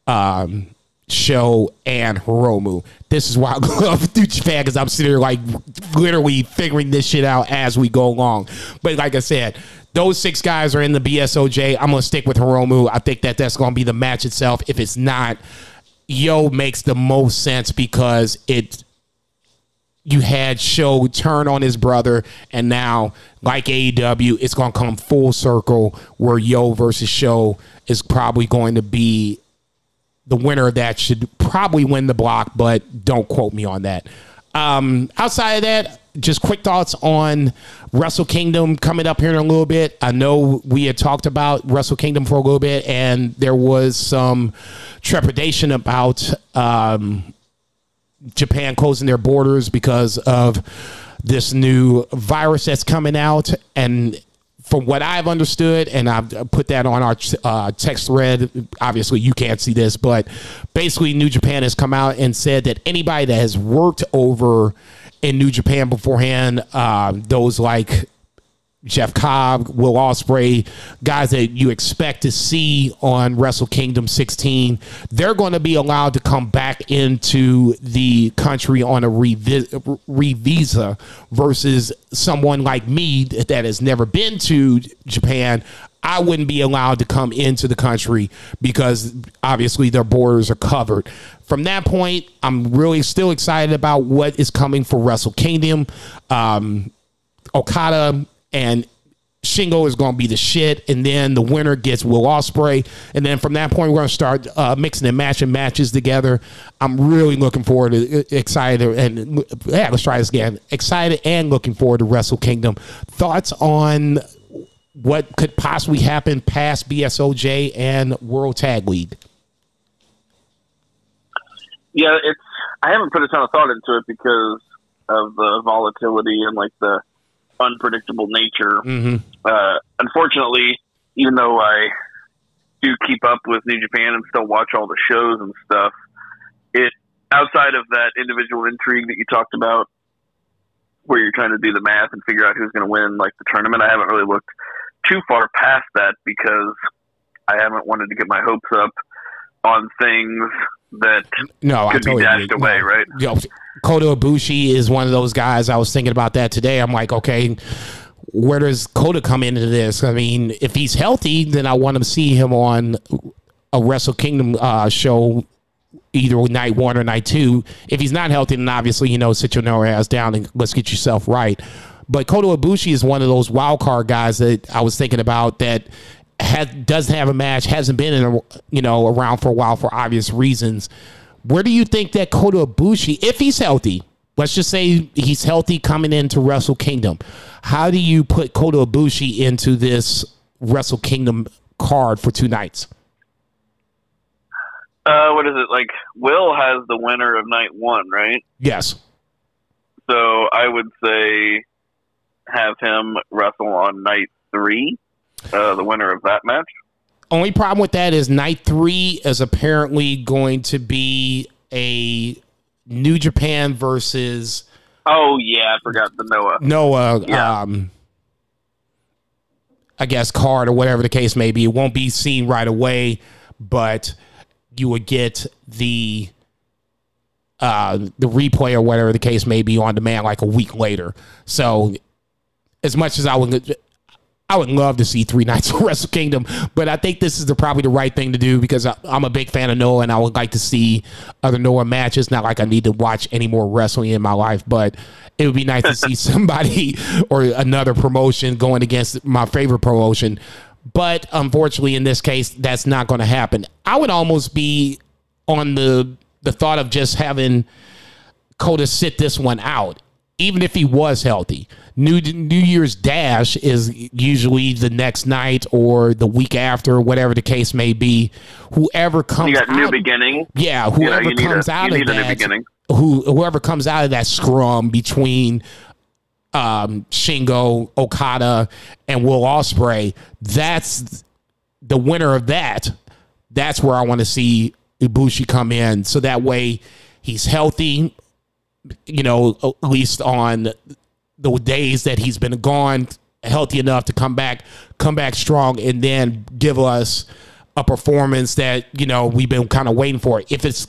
um, Show and Hiromu. This is why I <laughs> love New Japan because I'm sitting here like literally figuring this shit out as we go along. But like I said, those six guys are in the BSOJ. I'm gonna stick with Hiromu. I think that that's gonna be the match itself. If it's not, Yo makes the most sense because it you had Show turn on his brother, and now, like AEW, it's going to come full circle where Yo versus Show is probably going to be the winner of that should probably win the block, but don't quote me on that. Um, outside of that, just quick thoughts on Wrestle Kingdom coming up here in a little bit. I know we had talked about Wrestle Kingdom for a little bit, and there was some trepidation about um, Japan closing their borders because of this new virus that's coming out. And from what I've understood, and I've put that on our uh, text thread, obviously you can't see this, but basically New Japan has come out and said that anybody that has worked over in New Japan beforehand, uh, those like Jeff Cobb, Will Ospreay, guys that you expect to see on Wrestle Kingdom 16, they're going to be allowed to come back into the country on a revi- revisa versus someone like me that has never been to Japan. I wouldn't be allowed to come into the country because obviously their borders are covered. From that point, I'm really still excited about what is coming for Wrestle Kingdom. Um, Okada and Shingo is going to be the shit, and then the winner gets Will Ospreay, and then from that point we're going to start uh, mixing and matching matches together. I'm really looking forward to excited and yeah, let's try this again. Excited and looking forward to Wrestle Kingdom. Thoughts on what could possibly happen past BSOJ and World Tag League? Yeah, it's. I haven't put a ton of thought into it because of the volatility and like the unpredictable nature. Mm-hmm. Uh, unfortunately, even though I do keep up with New Japan and still watch all the shows and stuff, it outside of that individual intrigue that you talked about, where you're trying to do the math and figure out who's going to win, like the tournament. I haven't really looked too far past that because I haven't wanted to get my hopes up on things that No, I could be totally dashed agree. away, No. right? You know, Kota Ibushi is one of those guys. I was thinking about that today. I'm like, okay, where does Kota come into this? I mean, if he's healthy, then I want to see him on a Wrestle Kingdom uh, show, either night one or night two. If he's not healthy, then obviously you know sit your ass down and let's get yourself right. But Kota Ibushi is one of those wild card guys that I was thinking about that had doesn't have a match, hasn't been in a, you know around for a while for obvious reasons. Where do you think that Kota Ibushi, if he's healthy, let's just say he's healthy coming into Wrestle Kingdom, how do you put Kota Ibushi into this Wrestle Kingdom card for two nights? Uh, what is it like? Will has the winner of night one, right? Yes. So I would say have him wrestle on night three, uh, the winner of that match. Only problem with that is night three is apparently going to be a New Japan versus Oh yeah, I forgot the Noah. Noah, Yeah. um, I guess card or whatever the case may be. It won't be seen right away, but you would get the uh, the replay or whatever the case may be on demand like a week later. So, as much as I would. I would love to see three <laughs> nights of Wrestle Kingdom, but I think this is the, probably the right thing to do because I, I'm a big fan of Noah and I would like to see other Noah matches. Not like I need to watch any more wrestling in my life, but it would be nice to see <laughs> somebody <laughs> or another promotion going against my favorite promotion. But unfortunately, in this case, that's not going to happen. I would almost be on the the thought of just having Kota sit this one out, even if he was healthy. New New Year's Dash is usually the next night or the week after, whatever the case may be. Whoever comes You got new out, beginning. yeah, You know, whoever you comes a, out of need a new that, who whoever comes out of that scrum between um, Shingo, Okada, and Will Ospreay, that's the winner of that. That's where I want to see Ibushi come in, so that way he's healthy. You know, at least on the days that he's been gone, healthy enough to come back, come back strong, and then give us a performance that you know we've been kind of waiting for. If it's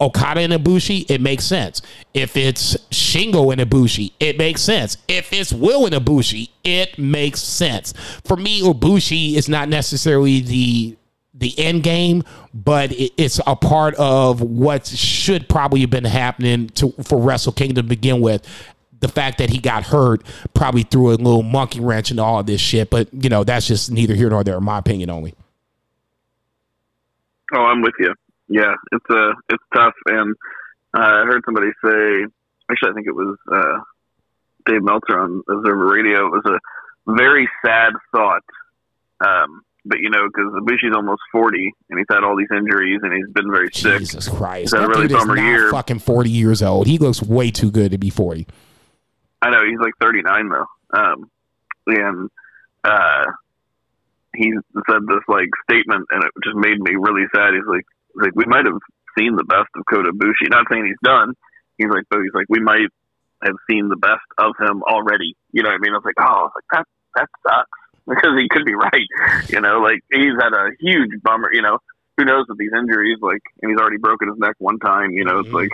Okada and Ibushi, it makes sense. If it's Shingo and Ibushi, it makes sense. If it's Will and Ibushi, it makes sense. For me, Ibushi is not necessarily the the end game, but it, it's a part of what should probably have been happening to for Wrestle Kingdom to begin with. The fact that he got hurt probably threw a little monkey wrench into all of this shit, but you know that's just neither here nor there, in my opinion only. Oh, I'm with you. Yeah, it's uh, it's tough, and uh, I heard somebody say. Actually, I think it was uh, Dave Meltzer on Observer Radio. It was a very sad thought. Um, but you know, because Ibushi's almost forty, and he's had all these injuries, and he's been very sick. Jesus Christ. had a That really dude is bummer not year. fucking 40 years old. He looks way too good to be 40. I know he's like 39 though. Um, and uh, he said this like statement, and it just made me really sad. He's like, like we might have seen the best of Kota Ibushi. Not saying he's done. He's like, but he's like, we might have seen the best of him already. You know what I mean? I was like, oh, like that that sucks <laughs> because he could be right. You know, like he's had a huge bummer. You know, who knows with these injuries? Like, and he's already broken his neck one time. You know, it's like.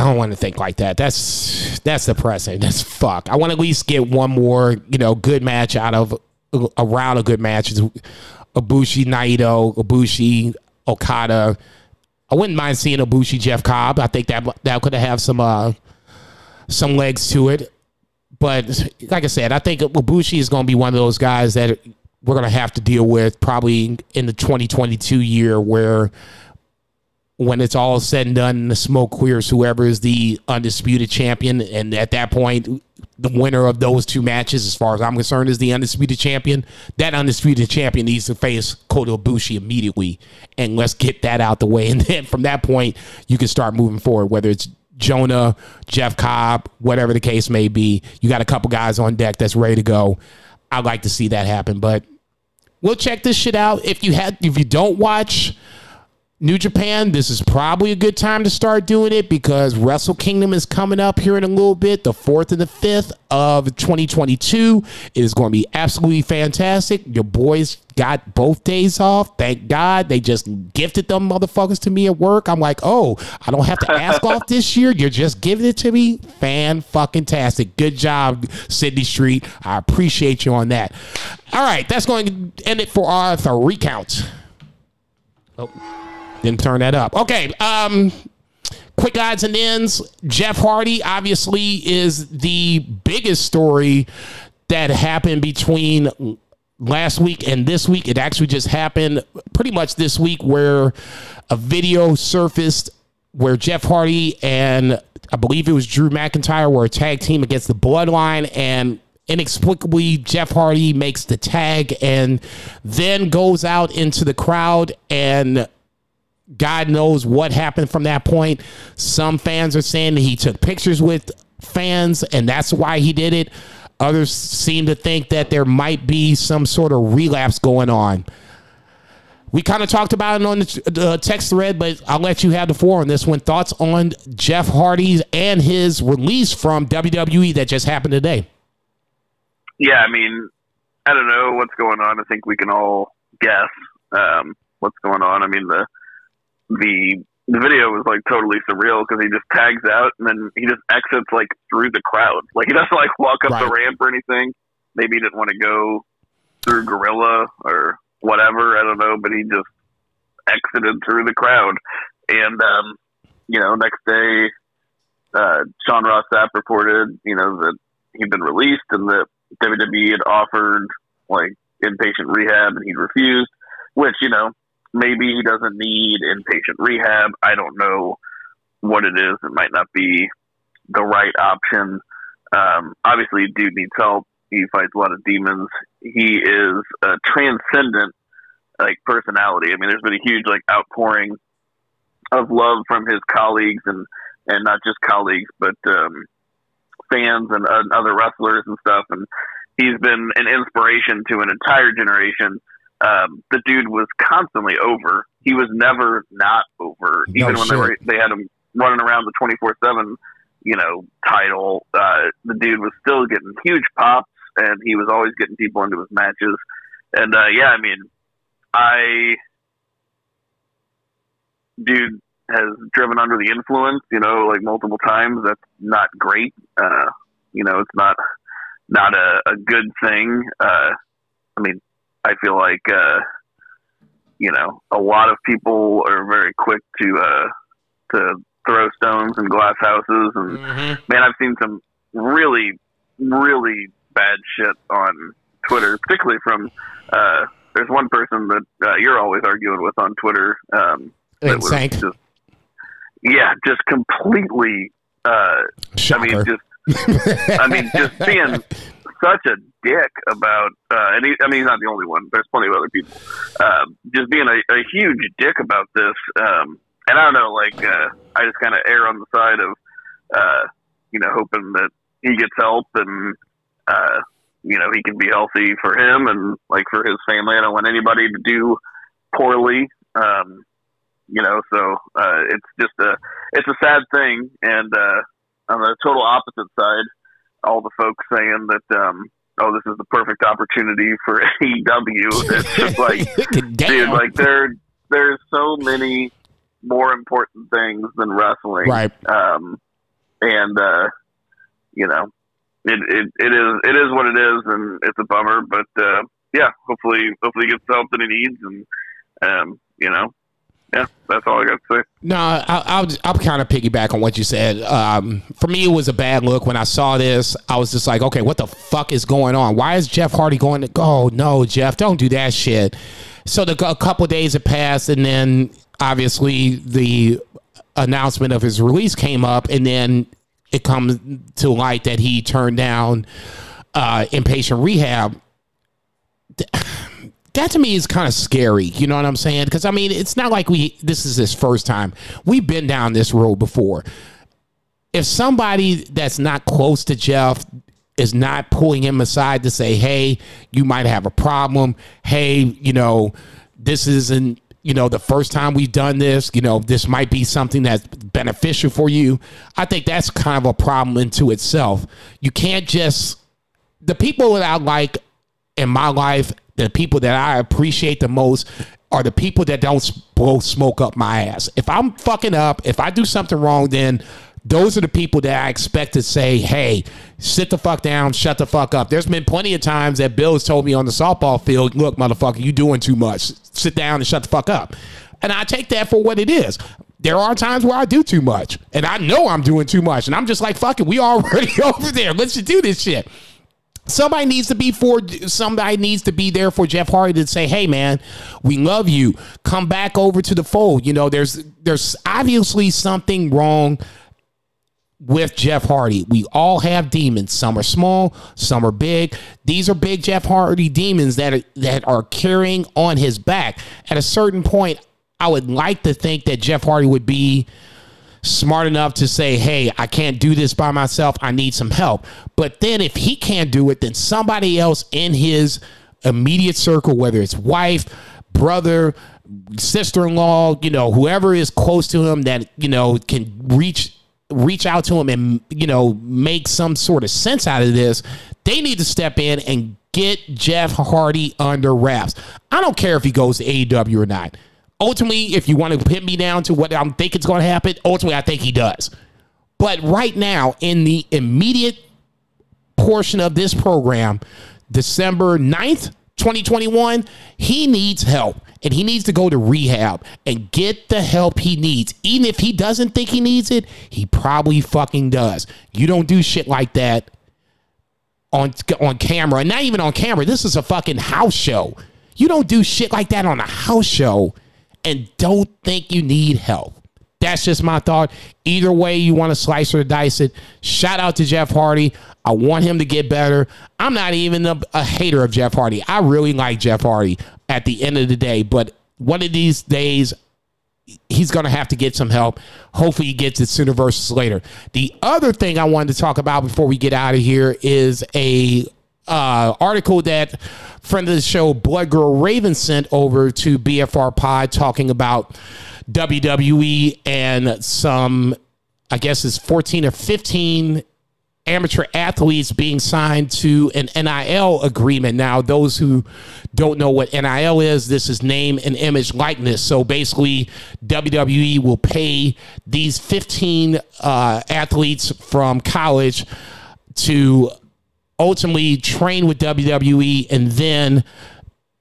I don't want to think like that. That's that's depressing. That's fuck. I want to at least get one more, you know, good match out of a round of good matches. Ibushi, Naito, Abushi Okada. I wouldn't mind seeing Abushi Jeff Cobb. I think that that could have some uh some legs to it. But like I said, I think Abushi is going to be one of those guys that we're going to have to deal with probably in the 2022 year where when it's all said and done the smoke clears whoever is the undisputed champion. And at that point the winner of those two matches as far as i'm concerned is the undisputed champion. That undisputed champion needs to face Kota Ibushi immediately. And let's get that out the way. <laughs> And then from that point you can start moving forward whether it's jonah jeff cobb whatever the case may be. You got a couple guys on deck that's ready to go. I'd like to see that happen. But we'll check this shit out. If you had if you don't watch New Japan, this is probably a good time to start doing it because Wrestle Kingdom is coming up here in a little bit, the 4th and the 5th of 2022. It is going to be absolutely fantastic. Your boys got both days off. Thank God. They just gifted them motherfuckers to me at work. I'm like, oh, I don't have to ask off this <laughs> year. You're just giving it to me. Fan fucking tastic. Good job, Sydney Street. I appreciate you on that. All right, that's going to end it for our recount. Oh. Didn't turn that up. Okay. Um, quick odds and ends. Jeff Hardy obviously is the biggest story that happened between last week and this week. It actually just happened pretty much this week where a video surfaced where Jeff Hardy and I believe it was Drew McIntyre were a tag team against the Bloodline and inexplicably Jeff Hardy makes the tag and then goes out into the crowd and God knows what happened from that point. Some fans are saying that he took pictures with fans and that's why he did it. Others seem to think that there might be some sort of relapse going on. We kind of talked about it on the text thread, but I'll let you have the floor on this one. Thoughts on Jeff Hardy's and his release from WWE that just happened today? Yeah, I mean, I don't know what's going on. I think we can all guess um, what's going on. I mean, the the the video was like totally surreal because he just tags out and then he just exits like through the crowd. Like he doesn't like walk up Right. the ramp or anything. Maybe he didn't want to go through Gorilla or whatever. I don't know, but he just exited through the crowd. And um, you know, next day, uh, Sean Ross Sapp reported, you know, that he'd been released and that WWE had offered like inpatient rehab and he'd refused. Which you know, maybe he doesn't need inpatient rehab. I don't know what it is. It might not be the right option. Um, obviously, dude needs help. He fights a lot of demons. He is a transcendent like personality. I mean, there's been a huge like outpouring of love from his colleagues and and not just colleagues, but um, fans and uh, other wrestlers and stuff. And he's been an inspiration to an entire generation um, the dude was constantly over. He was never not over, No even when they were they had him running around the twenty four seven, you know, title. Uh, the dude was still getting huge pops, and he was always getting people into his matches. And uh, yeah, I mean, I dude has driven under the influence, you know, like multiple times. That's not great. Uh, you know, it's not not a, a good thing. Uh, I mean, I feel like uh, you know a lot of people are very quick to uh, to throw stones in glass houses, and man, I've seen some really really bad shit on Twitter, particularly from. Uh, there's one person that uh, you're always arguing with on Twitter. Um, Sank. just yeah, just completely. Uh, I mean, just I mean, just <laughs> being such a dick about, uh, and he, I mean, he's not the only one. There's plenty of other people. Uh, just being a, a huge dick about this. Um, and I don't know, like, uh, I just kind of err on the side of, uh, you know, hoping that he gets help and, uh, you know, he can be healthy for him and like for his family. I don't want anybody to do poorly. Um, you know, so, uh, it's just a, it's a sad thing. And, uh, on the total opposite side, all the folks saying that, um, oh, this is the perfect opportunity for <laughs> AEW. It's just <laughs> like, dude, like there, there's so many more important things than wrestling. right. Um, and, uh, you know, it, it, it is, it is what it is and it's a bummer, but, uh, yeah, hopefully, hopefully he gets the help that he needs and, um, you know, yeah, that's all I got to say. No, I, I'll I'll kind of piggyback on what you said. Um, for me, it was a bad look when I saw this. I was just like, okay, what the fuck is going on? Why is Jeff Hardy going to go? Oh, no, Jeff, don't do that shit. So the, a couple days had passed, and then obviously the announcement of his release came up, and then it comes to light that he turned down uh, inpatient rehab that to me is kind of scary. You know what I'm saying? Because I mean, it's not like we this is his first time. We've been down this road before. If somebody that's not close to Jeff is not pulling him aside to say, "Hey, you might have a problem. Hey, you know, this isn't you know, the first time we've done this, you know, this might be something that's beneficial for you. I think that's kind of a problem into itself. You can't just the people that I like in my life, the people that I appreciate the most are the people that don't blow smoke up my ass. If I'm fucking up, if I do something wrong, then those are the people that I expect to say, hey, sit the fuck down, shut the fuck up. There's been plenty of times that Bill has told me on the softball field, look, motherfucker, you doing too much. Sit down and shut the fuck up. And I take that for what it is. There are times where I do too much, and I know I'm doing too much, and I'm just like, fuck it, we already <laughs> over there. Let's just do this shit somebody needs to be for somebody needs to be there for Jeff Hardy to say, "Hey, man, we love you. Come back over to the fold." You know, there's there's obviously something wrong with Jeff Hardy. We all have demons. Some are small, some are big. These are big Jeff Hardy demons that are, that are carrying on his back. At a certain point, I would like to think that Jeff Hardy would be smart enough to say, hey, I can't do this by myself. I need some help. But then if he can't do it, then somebody else in his immediate circle, whether it's wife, brother, sister in law, you know, whoever is close to him that, you know, can reach reach out to him and you know make some sort of sense out of this they need to step in and get jeff hardy under wraps i don't care if he goes to aew or not ultimately if you want to pin me down to what i think is going to happen ultimately i think he does but right now in the immediate portion of this program, December 9th, 2021, he needs help and he needs to go to rehab and get the help he needs. Even if he doesn't think he needs it, he probably fucking does. You don't do shit like that on on camera, and not even on camera. This is a fucking house show. You don't do shit like that on a house show and don't think you need help. That's just my thought. Either way you want to slice or dice it. Shout out to Jeff Hardy. I want him to get better. I'm not even a, a hater of Jeff Hardy. I really like Jeff Hardy at the end of the day, but one of these days he's going to have to get some help. Hopefully, he gets it sooner versus later. The other thing I wanted to talk about before we get out of here is a uh, article that friend of the show, Blood Girl Raven, sent over to BFR Pod talking about WWE and some, I guess it's 14 or 15 amateur athletes being signed to an NIL agreement. Now, those who don't know what NIL is, this is name and image likeness. So basically, WWE will pay these 15 uh, athletes from college to ultimately train with WWE and then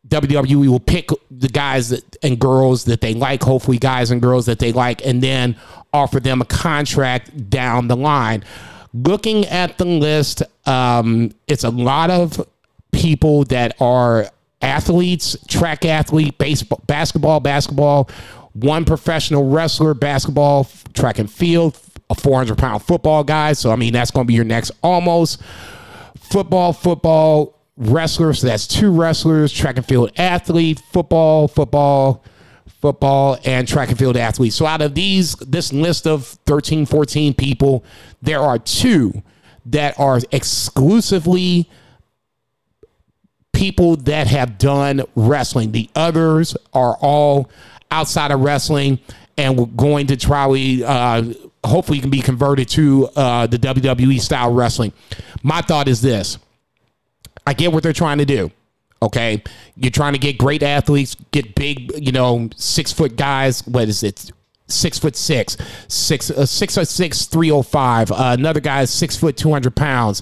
WWE will pick the guys that, and girls that they like, hopefully guys and girls that they like, and then offer them a contract down the line. Looking at the list, um, it's a lot of people that are athletes, track athlete, baseball, basketball, basketball, one professional wrestler, basketball, track and field, a 400 pound football guy. So, I mean, that's going to be your next almost football, football, wrestler. So that's two wrestlers, track and field athlete, football, football, football, and track and field athlete. So out of these, this list of 13, 14 people, there are two that are exclusively people that have done wrestling. The others are all outside of wrestling and we're going to try uh, hopefully you can be converted to uh, the WWE style wrestling. My thought is this. I get what they're trying to do. Okay. You're trying to get great athletes, get big, you know, six foot guys. What is it? Six foot six, six, uh, six six, 305. Uh, another guy is six foot, 200 pounds.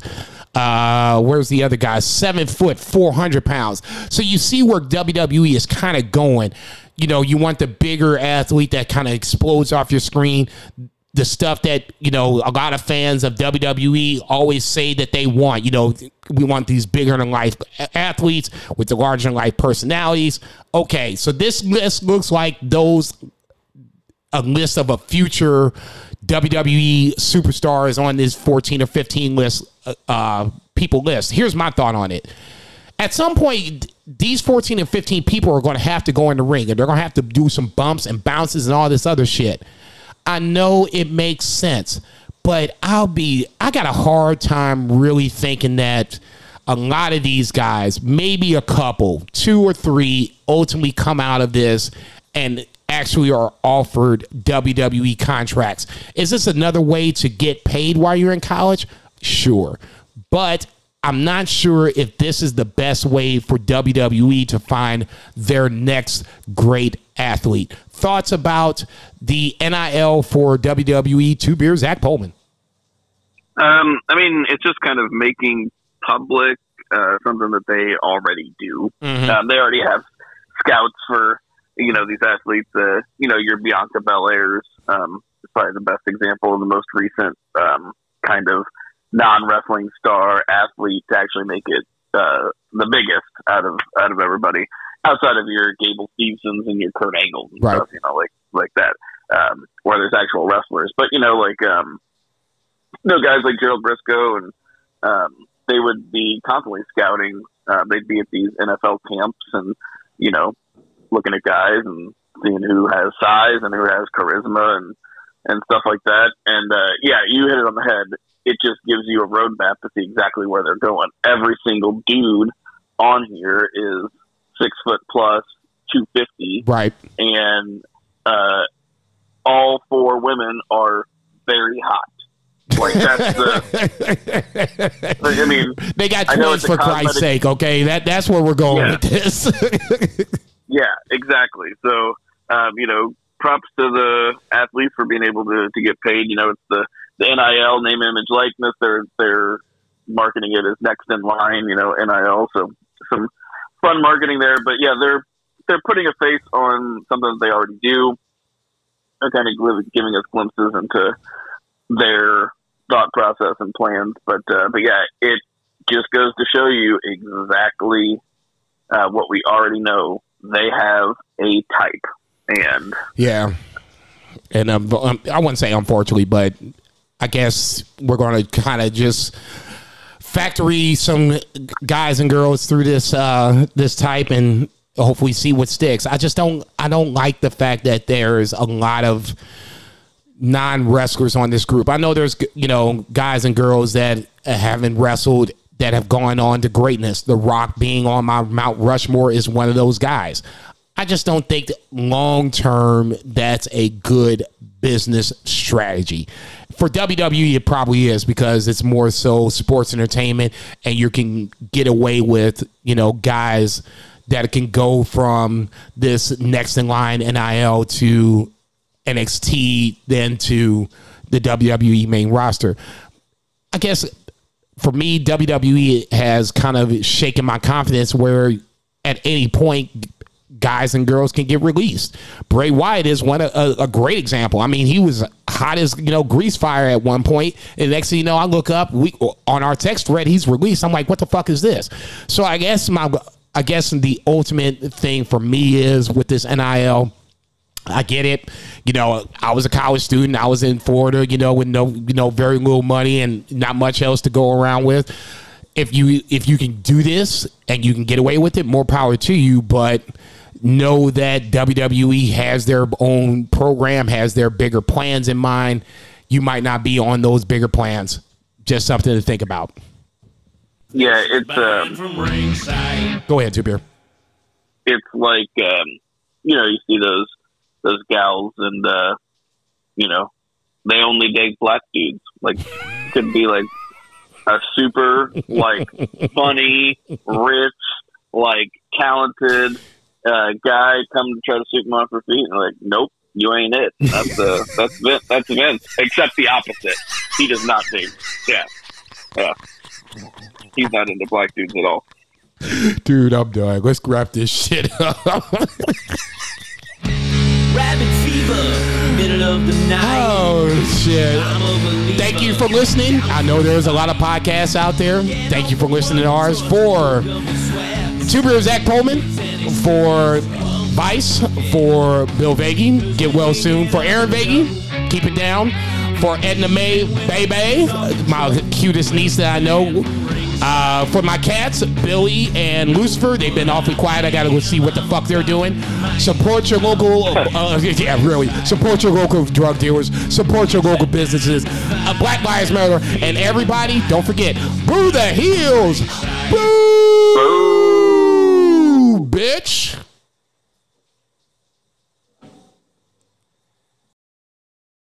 Uh, where's the other guy? Seven foot, 400 pounds. So you see where WWE is kind of going. You know, you want the bigger athlete that kind of explodes off your screen the stuff that you know a lot of fans of WWE always say that they want. You know, we want these bigger than life athletes with the larger than life personalities. Okay, so this list looks like those a list of a future WWE superstars on this 14 or 15 list uh, uh, people list. Here's my thought on it. At some point, these 14 and 15 people are going to have to go in the ring and they're going to have to do some bumps and bounces and all this other shit. I know it makes sense, but I'll be, I got a hard time really thinking that a lot of these guys, maybe a couple, two or three, ultimately come out of this and actually are offered WWE contracts. Is this another way to get paid while you're in college? Sure. But I'm not sure if this is the best way for WWE to find their next great athlete. Thoughts about the NIL for WWE? Two beers, Zach Pullman. Um, I mean, it's just kind of making public uh, something that they already do. Um, they already have scouts for you know these athletes. Uh, you know, your Bianca Belairs um, is probably the best example of the most recent um, kind of non wrestling star athlete to actually make it uh, the biggest out of out of everybody outside of your Gable Stevensons and your Kurt Angles and Right. stuff. You know, like like that. Um, where there's actual wrestlers, but you know, like um, you know, guys like Gerald Brisco and um, they would be constantly scouting. Uh, they'd be at these NFL camps and you know looking at guys and seeing who has size and who has charisma and and stuff like that. And uh, yeah, you hit it on the head. It just gives you a roadmap to see exactly where they're going. Every single dude on here is six foot plus, two fifty, Right. and uh, all four women are very hot. Like that's the. <laughs> I mean, They got know twins it's for Christ's sake, okay? That that's where we're going Yeah. with this. <laughs> Yeah, exactly. So, um, you know, props to the athletes for being able to, to get paid. You know, it's the, the NIL name, image, likeness. They're they're marketing it as next in line. You know, NIL. So some fun marketing there. But yeah, they're they're putting a face on something they already do. They're kind of giving us glimpses into their thought process and plans. But uh, but yeah, it just goes to show you exactly uh, what we already know. They have a type, and yeah. And um, um, I wouldn't say unfortunately, but I guess we're going to kind of just factory some guys and girls through this uh, this type and hopefully see what sticks. I just don't I don't like the fact that there's a lot of non wrestlers on this group. I know there's you know guys and girls that haven't wrestled that have gone on to greatness. The Rock being on my Mount Rushmore is one of those guys. I just don't think long term that's a good business strategy. For WWE, it probably is because it's more so sports entertainment, and you can get away with you know guys that can go from this next in line NIL to NXT, then to the WWE main roster. I guess for me, WWE has kind of shaken my confidence where at any point guys and girls can get released. Bray Wyatt is one a, a great example. I mean, he was hot as you know grease fire at one point, and next thing you know, I look up we on our text thread he's released. I'm like, what the fuck is this? So I guess my I guess the ultimate thing for me is with this NIL. I get it. You know, I was a college student. I was in Florida, you know, with no, you know, very little money and not much else to go around with. If you if you can do this and you can get away with it, more power to you. But know that WWE has their own program, has their bigger plans in mind. You might not be on those bigger plans. Just something to think about. yeah, it's Banned um, from ringside. Go ahead, two beer. it's like um, you know, you see those those gals, and uh, you know, they only date black dudes. Like, could be like a super like funny, rich, like talented uh, guy come to try to sweep him off her feet, and like, nope, you ain't it. That's uh, <laughs> that's Vince. That's Vince. Except the opposite. He does not date. Yeah, yeah. He's not into black dudes at all. Dude, I'm done. Let's wrap this shit <laughs> up. Rabbit fever. Middle of the night. oh shit. I'm a believer. Thank you for listening. I know there's a lot of podcasts out there. Thank you for listening to ours. For Two Beer Zach Pullman, for Vice, for Bill Vagey, get well soon. For Aaron Vagey, keep it down. For Edna Mae Baby, my cutest niece that I know. Uh, for my cats, Billy and Lucifer, they've been awfully quiet. I gotta go see what the fuck they're doing. Support your local, uh, <laughs> yeah, really. Support your local drug dealers. Support your local businesses. Uh, Black Lives Matter, and everybody, don't forget, boo the heels, boo, bitch.